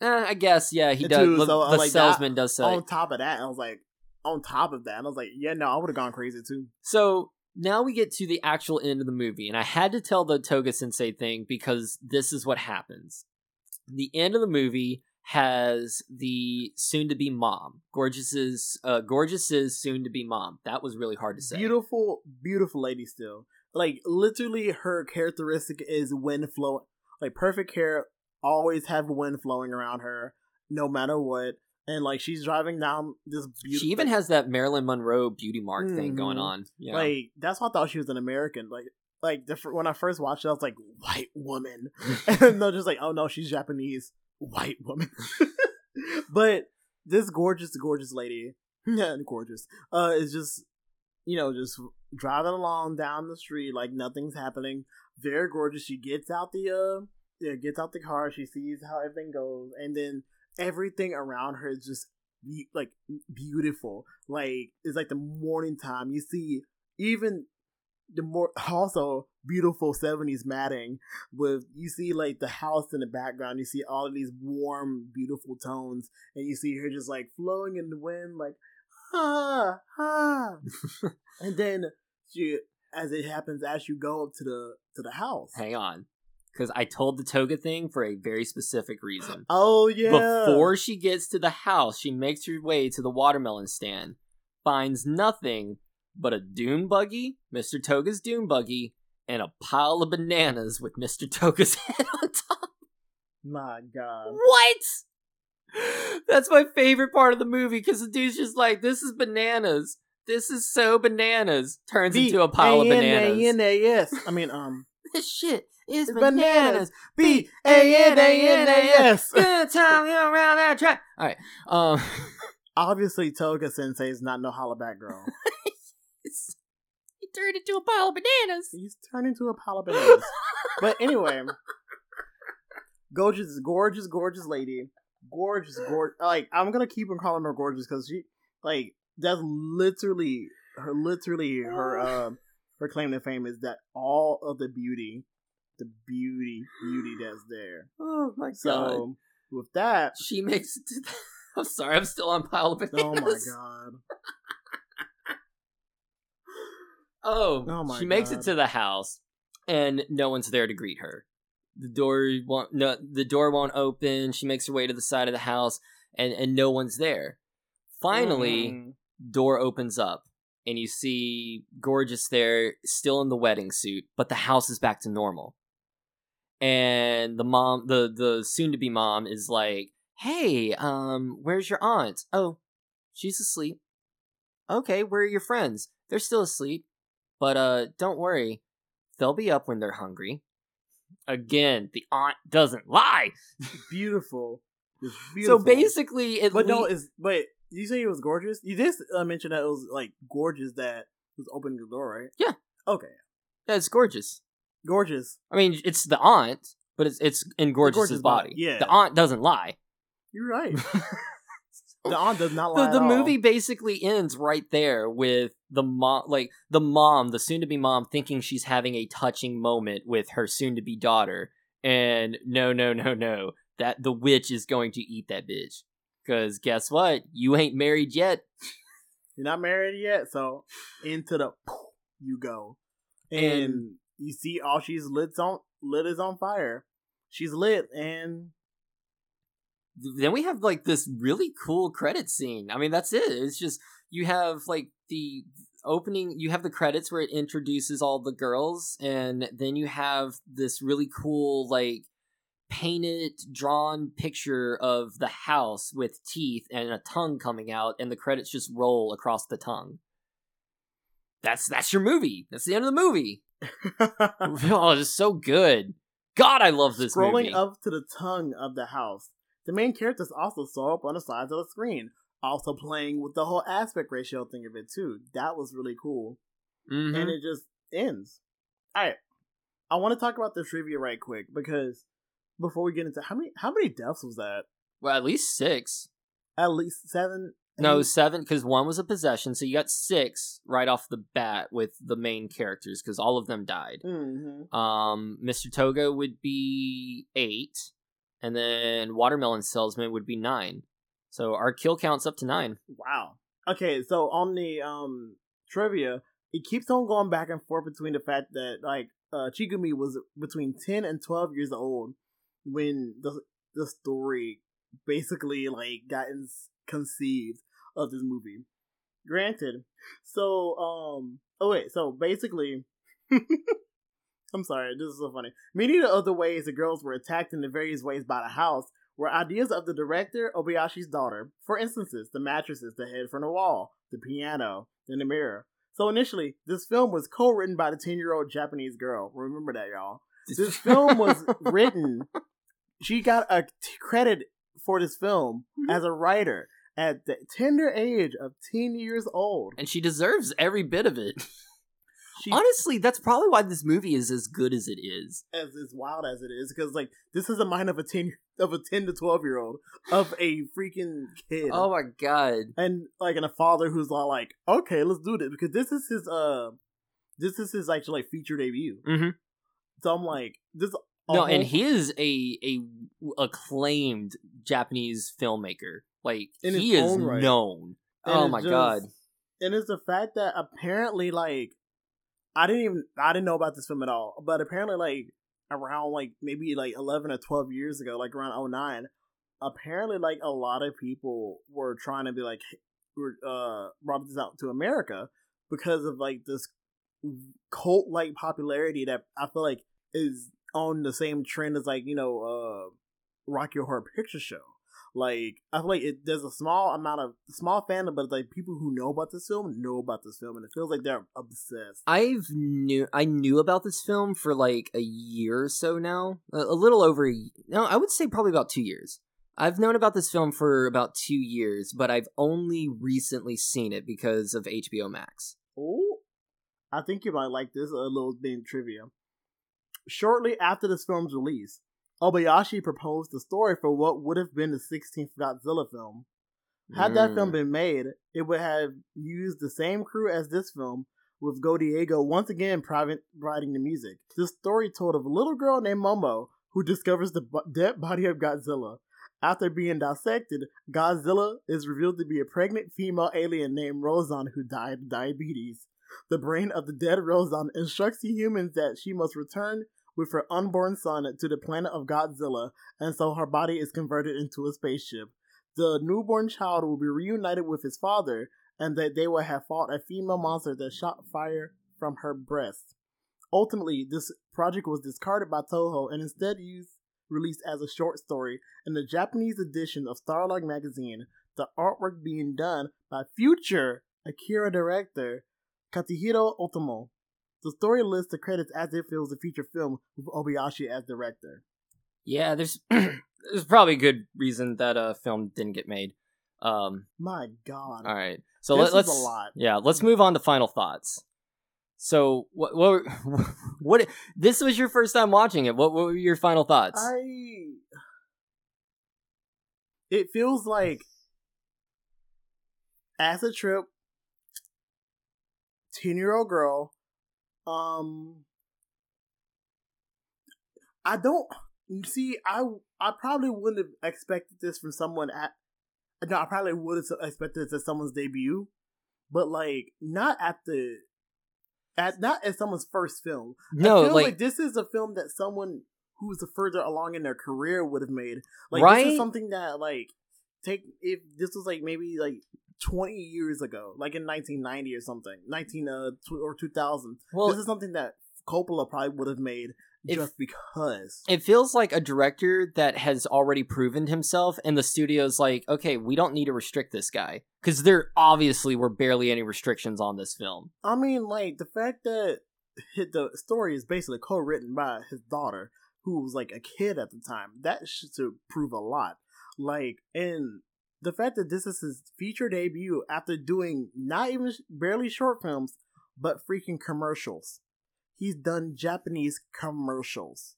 Eh, I guess, yeah, he And does. too, the so, uh, the like, salesman does say. On top of that, I was like, on top of that, I was like, yeah, no, I would have gone crazy too. So now we get to the actual end of the movie, and I had to tell the Togo Sensei thing because this is what happens. The end of the movie has the soon-to-be mom, Gorgeous's uh, Gorgeous's soon-to-be mom. That was really hard to say. Beautiful, beautiful lady still. Like literally, her characteristic is wind flow. Like perfect hair, always have wind flowing around her, no matter what. And like she's driving down this beautiful. She even has that Marilyn Monroe beauty mark thing going Mhm. on. Yeah. Like that's why I thought she was an American. Like like the, when I first watched it, I was like white woman, and they're just like, oh no, she's Japanese white woman. but this gorgeous, gorgeous lady, yeah, gorgeous, uh, is just you know just driving along down the street like nothing's happening. Very gorgeous. She gets out the uh, yeah, gets out the car. She sees how everything goes, and then everything around her is just be- like beautiful. Like it's like the morning time. You see even the more also beautiful 70s matting with you see like the house in the background you see all of these warm beautiful tones and you see her just like flowing in the wind like ha ha and then she as it happens as you go up to the to the house Hang on. Because I told the Togo thing for a very specific reason. oh yeah Before she gets to the house, she makes her way to the watermelon stand, finds nothing but a dune buggy, Mr. Togo's dune buggy, and a pile of bananas with Mr. Togo's head on top. my god What? That's my favorite part of the movie because the dude's just like, this is bananas. This is so bananas. Turns into a pile of bananas. B-A-N-A-N-A-S. I mean, um, This shit is bananas. bananas. B A N A N A S. B-A-N-A-N-A-S. Good time around that track. All right. Um, Obviously, Togo Sensei is not no hollaback girl. he turned into a pile of bananas. He's turned into a pile of bananas. but anyway, gorgeous, gorgeous, gorgeous lady, gorgeous, gorgeous. Like I'm gonna keep on calling her gorgeous because she, like, that's literally her, literally her, uh, her claim to fame is that all of the beauty, the beauty, beauty that's there. Oh my god. So with that, she makes it to the. I'm sorry, I'm still on pile of oh my god, Oh, Oh my she makes it to the house, and no one's there to greet her. The door won't. No, the door won't open. She makes her way to the side of the house, and and no one's there. Finally, Mhm. Door opens up, and you see gorgeous there, still in the wedding suit, but the house is back to normal. And the mom, the the soon to be mom, is like, "Hey, um, where's your aunt? Oh, she's asleep. Okay, where are your friends? They're still asleep, but uh, don't worry, they'll be up when they're hungry." Again, the aunt doesn't lie. beautiful. So basically, it But no, le- it's you say it was gorgeous. You did uh, mention that it was like gorgeous that was opening the door, right? Yeah. Okay. Yeah, it's gorgeous. Gorgeous. I mean, it's the aunt, but it's it's in Gorgeous's gorgeous body. body, yeah. the aunt doesn't lie. You're right. the aunt does not lie. the, the movie basically ends right there with the mom, like the mom, the soon-to-be mom, thinking she's having a touching moment with her soon-to-be daughter, and no, no, no, no, that the witch is going to eat that bitch. Because guess what? You ain't married yet. You're not married yet, so into the you go, and, And- you see all she's lit on lit is on fire. She's lit, and then we have like this really cool credit scene. I mean, that's it. It's just you have like the opening, you have the credits where it introduces all the girls, and then you have this really cool like painted drawn picture of the house with teeth and a tongue coming out and the credits just roll across the tongue that's that's your movie that's the end of the movie oh it's so good god i love this scrolling movie up to the tongue of the house. The main characters also saw up on the sides of the screen, also playing with the whole aspect ratio thing of it too. That was really cool. Mhm. and it just ends. All right, I want to talk about the trivia right quick because before we get into how many how many deaths was that? well at least six At least seven. No, seven because one was a possession, so you got six right off the bat with the main characters because all of them died. Mhm. Um, Mr. Togo would be eight, and then Watermelon Salesman would be nine. So our kill count's up to nine. Wow. Okay, so on the um trivia, it keeps on going back and forth between the fact that like uh Chigumi was between ten and twelve years old when the the story basically like got in- conceived of this movie. Granted, so um oh wait, so basically I'm sorry, this is so funny. Many of the other ways the girls were attacked in the various ways by the house were ideas of the director Obayashi's daughter. For instances, the mattresses that hid from the wall, the piano, and the mirror. So initially, this film was co-written by the 10-year-old Japanese girl. Remember that, y'all. This film was written. She got a t- credit for this film as a writer at the tender age of 10 years old. and she deserves every bit of it. She, Honestly, that's probably why this movie is as good as it is. as as wild as it is, because like this is the mind of a 10 of a 10 to 12 year old of a freaking kid. Oh my god. and like and a father who's all like, okay, let's do this because this is his uh, this is his actually like feature debut. Mm-hmm. So I'm like, this. No, and he is a a acclaimed Japanese filmmaker. Like In he is right. known. and oh my just- god. And it's the fact that apparently like, I didn't even I didn't know about this film at all, but apparently like around like maybe like 11 or 12 years ago, like around 09, apparently like a lot of people were trying to be like, were uh brought this out to America because of like this cult like popularity that I feel like is on the same trend as like you know uh Rocky Horror Picture Show. Like I feel like it, there's a small amount of small fandom, but like people who know about this film know about this film, and it feels like they're obsessed. I've knew I knew about this film for like a year or so now, a, a little over. A, no, I would say probably about two years. I've known about this film for about two years, but I've only recently seen it because of HBO Max. Oh, I think you might like this a little bit of trivia. Shortly after this film's release, Obayashi proposed the story for what would have been the 16th Godzilla film. Had that film Mm. been made, it would have used the same crew as this film, with Godiego once again private writing the music. This story told of a little girl named Momo who discovers the dead body of Godzilla. After being dissected, Godzilla is revealed to be a pregnant female alien named Rozan who died of diabetes. The brain of the dead Rozan instructs the humans that she must return with her unborn son to the planet of Godzilla, and so her body is converted into a spaceship. The newborn child will be reunited with his father, and that they will have fought a female monster that shot fire from her breast. Ultimately, this project was discarded by Toho and instead used released as a short story in the Japanese edition of Starlog magazine, the artwork being done by future Akira director Katsuhiro Otomo. The story lists the credits as if it was a feature film with Obayashi as director. Yeah, there's there's probably a good reason that a film didn't get made. Um, My God. all right, so This let, let's a lot. yeah, let's move on to final thoughts. So what what what this was your first time watching it? What, what were your final thoughts? I. It feels like as a trip, ten year old girl. Um, I don't see. I I probably wouldn't have expected this from someone at. No, I probably would have expected this as someone's debut, but like not at the. At not as someone's first film. no, I feel like, like, this is a film that someone who's further along in their career would have made. Like this is something that like take if this was like maybe like twenty years ago, like in nineteen ninety or something, nineteen uh tw- or two thousand. well, this is something that Coppola probably would have made If- just because. it feels like a director that has already proven himself, and the studio's like, okay, we don't need to restrict this guy because there obviously were barely any restrictions on this film. I mean, like the fact that hit the story is basically co-written by his daughter, who was like a kid at the time. That should prove a lot. Like, and the fact that this is his feature debut after doing not even sh- barely short films, but freaking commercials. He's done Japanese commercials,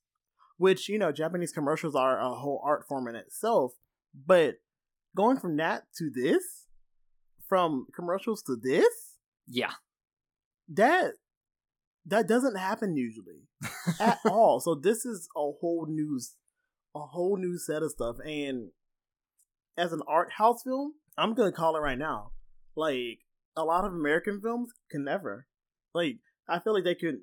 which you know Japanese commercials are a whole art form in itself. But going from that to this, from commercials to this, Yeah, that that doesn't happen usually at all. So this is a whole new a whole new set of stuff. And as an art house film, I'm gonna call it right now. Like a lot of American films can never. Like I feel like they can.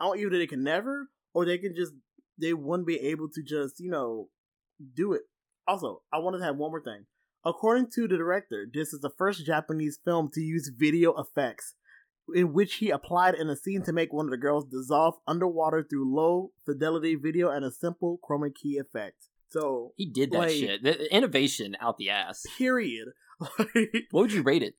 I don't either they can never or they can just they wouldn't be able to just you know do it. Also, I wanted to have one more thing. According to the director, this is the first Japanese film to use video effects in which he applied in a scene to make one of the girls dissolve underwater through low fidelity video and a simple chroma key effect. So, he did that Like- shit. The innovation out the ass. period. Like, What would you rate it?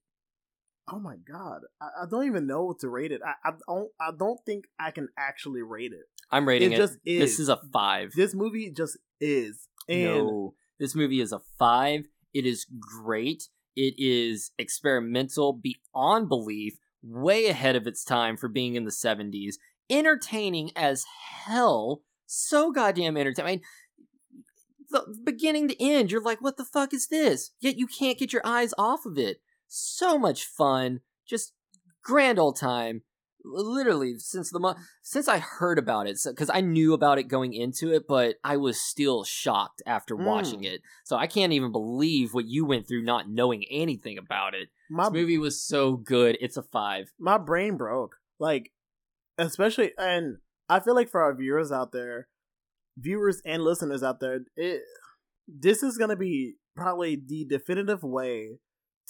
oh my god, I, I don't even know what to rate it. I, I don't. I don't think I can actually rate it. I'm rating it it. just is. This is a five. This movie just is. And no, this movie is a five. It is great. It is experimental beyond belief, way ahead of its time for being in the 70s. Entertaining as hell. So goddamn entertaining. I mean, the beginning to end, you're like, what the fuck is this? Yet you can't get your eyes off of it. So much fun. Just grand old time. Literally, since the mo- since I heard about it, because I knew about it going into it, but I was still shocked after Mm. watching it. So I can't even believe what you went through not knowing anything about it. my This movie was so good. It's a five. my brain broke. Like, especially, and I feel like for our viewers out there, viewers and listeners out there, it this is gonna be probably the definitive way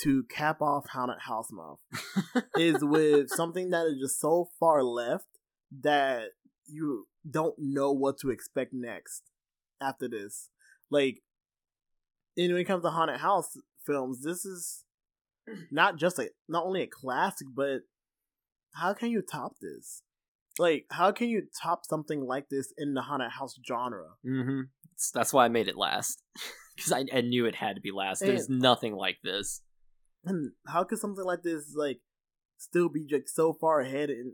to cap off Haunted House Month is with something that is just so far left that you don't know what to expect next after this. Like, and when it comes to haunted house films, this is not just a not only a classic, but how can you top this? Like, how can you top something like this in the haunted house genre? Mm-hmm. That's why I made it last because I, I knew it had to be last. There's nothing like this. And how could something like this like still be just so far ahead and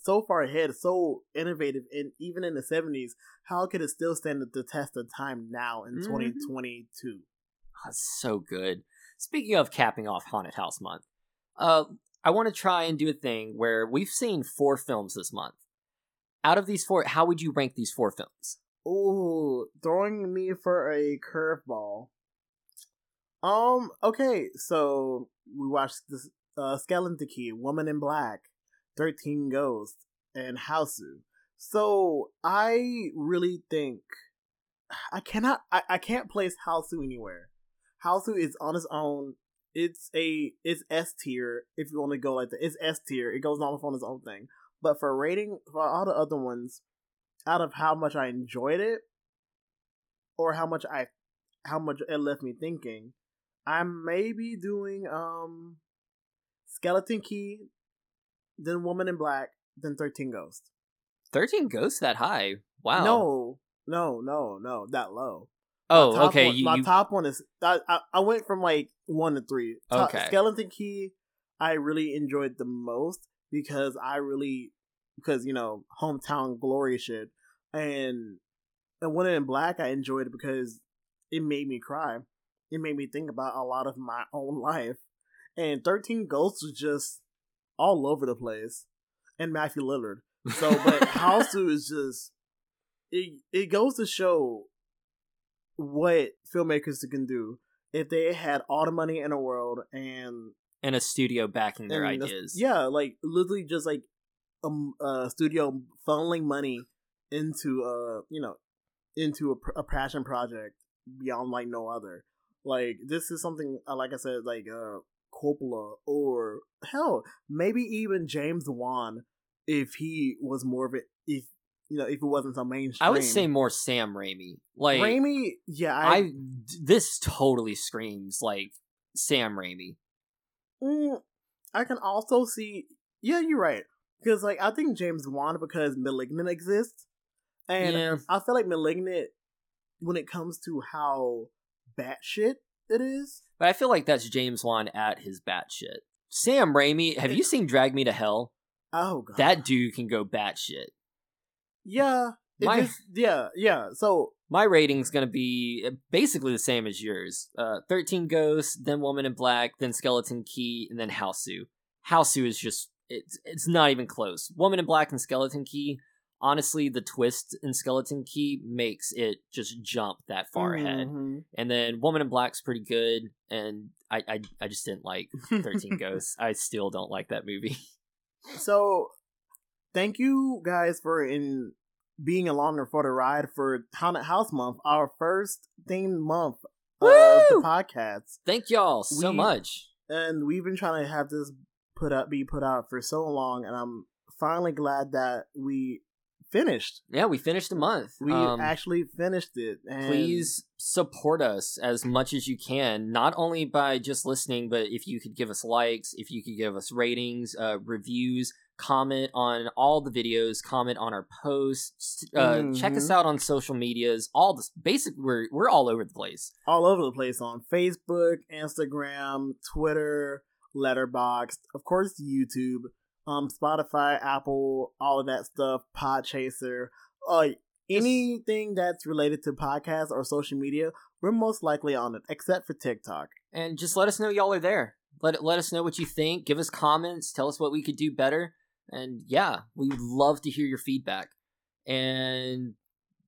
so far ahead, so innovative, and even in the seventies, how could it still stand the test of time now in Mhm. twenty twenty two? That's so good. Speaking of capping off Haunted House Month, uh, I want to try and do a thing where we've seen four films this month. Out of these four, how would you rank these four films? Ooh, throwing me for a curveball. Um. Okay, so we watched this uh, Skeleton Key, Woman in Black, Thirteen Ghosts, and Hausu. So I really think I cannot. I, I can't place Hausu anywhere. Hausu is on its own. It's a it's S tier if you want to go like that. It's S tier. It goes on on its own thing. But for rating for all the other ones, out of how much I enjoyed it, or how much I how much it left me thinking, I'm maybe doing um Skeleton Key, then Woman in Black, then Thirteen Ghosts. 13 Ghosts that high? Wow. No, no, no, no, that low. Oh, My okay. One, you, my you- top one is I, I I went from like one to three. Top- Okay. Skeleton Key, I really enjoyed the most because I really because you know hometown glory shit, and and Woman in Black I enjoyed because it made me cry. It made me think about a lot of my own life, and Thirteen Ghosts was just all over the place, and Matthew Lillard. So, but Hausu is just it. It goes to show what filmmakers can do if they had all the money in the world and and a studio backing their and the- ideas. yeah, like literally just like um, a studio funneling money into a you know into a, a passion project beyond like no other. Like this is something uh, like I said like uh Coppola or hell maybe even James Wan if he was more of it if you know if it wasn't so mainstream. I would say more Sam Raimi. Like Raimi, yeah, I, I, this totally screams like Sam Raimi. Mm, I can also see. Yeah, you're right. Because like I think James Wan because Malignant exists, and yeah. I feel like Malignant when it comes to how batshit it is. But I feel like that's James Wan at his batshit. Sam Raimi, have you seen Drag Me to Hell? Oh god, That dude can go batshit. Yeah, My- yeah, yeah. So My rating's gonna be uh, basically the same as yours. Uh, Thirteen Ghosts, then Woman in Black, then Skeleton Key, and then Hausu. Hausu is just it's it's not even close. Woman in Black and Skeleton Key. Honestly, the twist in Skeleton Key makes it just jump that far ahead. Mhm. And then Woman in Black's pretty good, and I I, I just didn't like Thirteen Ghosts. I still don't like that movie. So, thank you guys for in being along for the ride for Haunted House Month, our first themed month of the podcast. Thank y'all so We- much. and we've been trying to have this put up be put out for so long and i'm finally glad that we finished Yeah, we finished the month. we Um, actually finished it and please support us as much as you can not only by just listening but if you could give us likes if you could give us ratings uh, reviews comment on all the videos comment on our posts uh, check us Mhm. out on social medias all this basic we're we're all over the place. All over the place on facebook instagram twitter letterboxd of course youtube um spotify apple all of that stuff podchaser uh anything that's related to podcasts or social media we're most likely on it except for tiktok. And just let us know y'all are there. Let let us know what you think. Give us comments. Tell us what we could do better and yeah we would love to hear your feedback and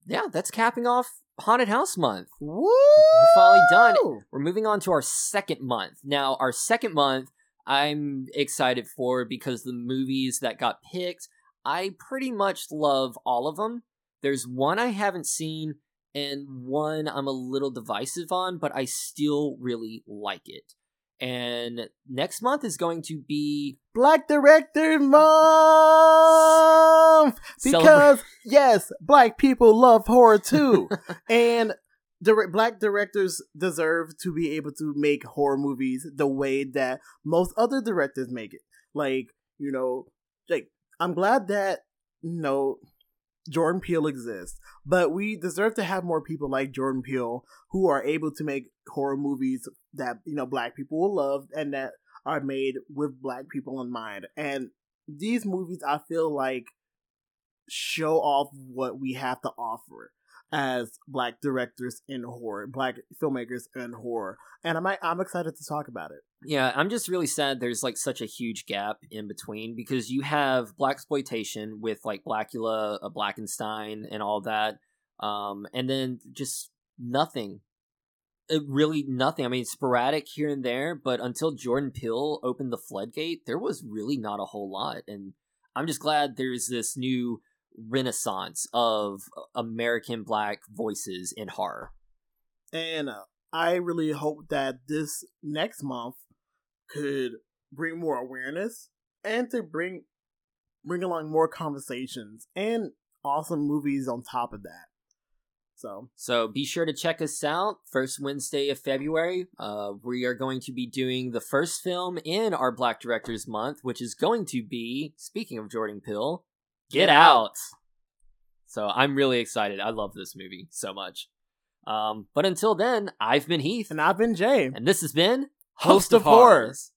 yeah that's capping off haunted house month Woo! We're finally done. We're moving on to our second month. Now, our second month, I'm excited for because the movies that got picked, I pretty much love all of them. There's one I haven't seen and one I'm a little divisive on, but I still really like it. And next month is going to be Black Director Month because yes, black people love horror too, and direct black directors deserve to be able to make horror movies the way that most other directors make it. Like, you know, like I'm glad that you know Jordan Peele exists, but we deserve to have more people like Jordan Peele who are able to make horror movies that you know black people will love and that are made with black people in mind. And these movies, I feel like, show off what we have to offer as black directors in horror, black filmmakers in horror, and I'm I'm excited to talk about it. Yeah, I'm just really sad there's like such a huge gap in between because you have black exploitation with like Blackula, a Blackenstein, and all that, um, and then just nothing. It really nothing. I mean, sporadic here and there, but until Jordan Peele opened the floodgate, there was really not a whole lot. And I'm just glad there's this new renaissance of American black voices in horror. And uh, I really hope that this next month could bring more awareness and to bring bring along more conversations and awesome movies on top of that. So, so be sure to check us out. First Wednesday of February, uh, we are going to be doing the first film in our Black Directors Month, which is going to be, speaking of Jordan Peele, Get Out. So I'm really excited. I love this movie so much. Um, but until then, I've been Heath, and I've been Jay, and this has been Host of Horrors.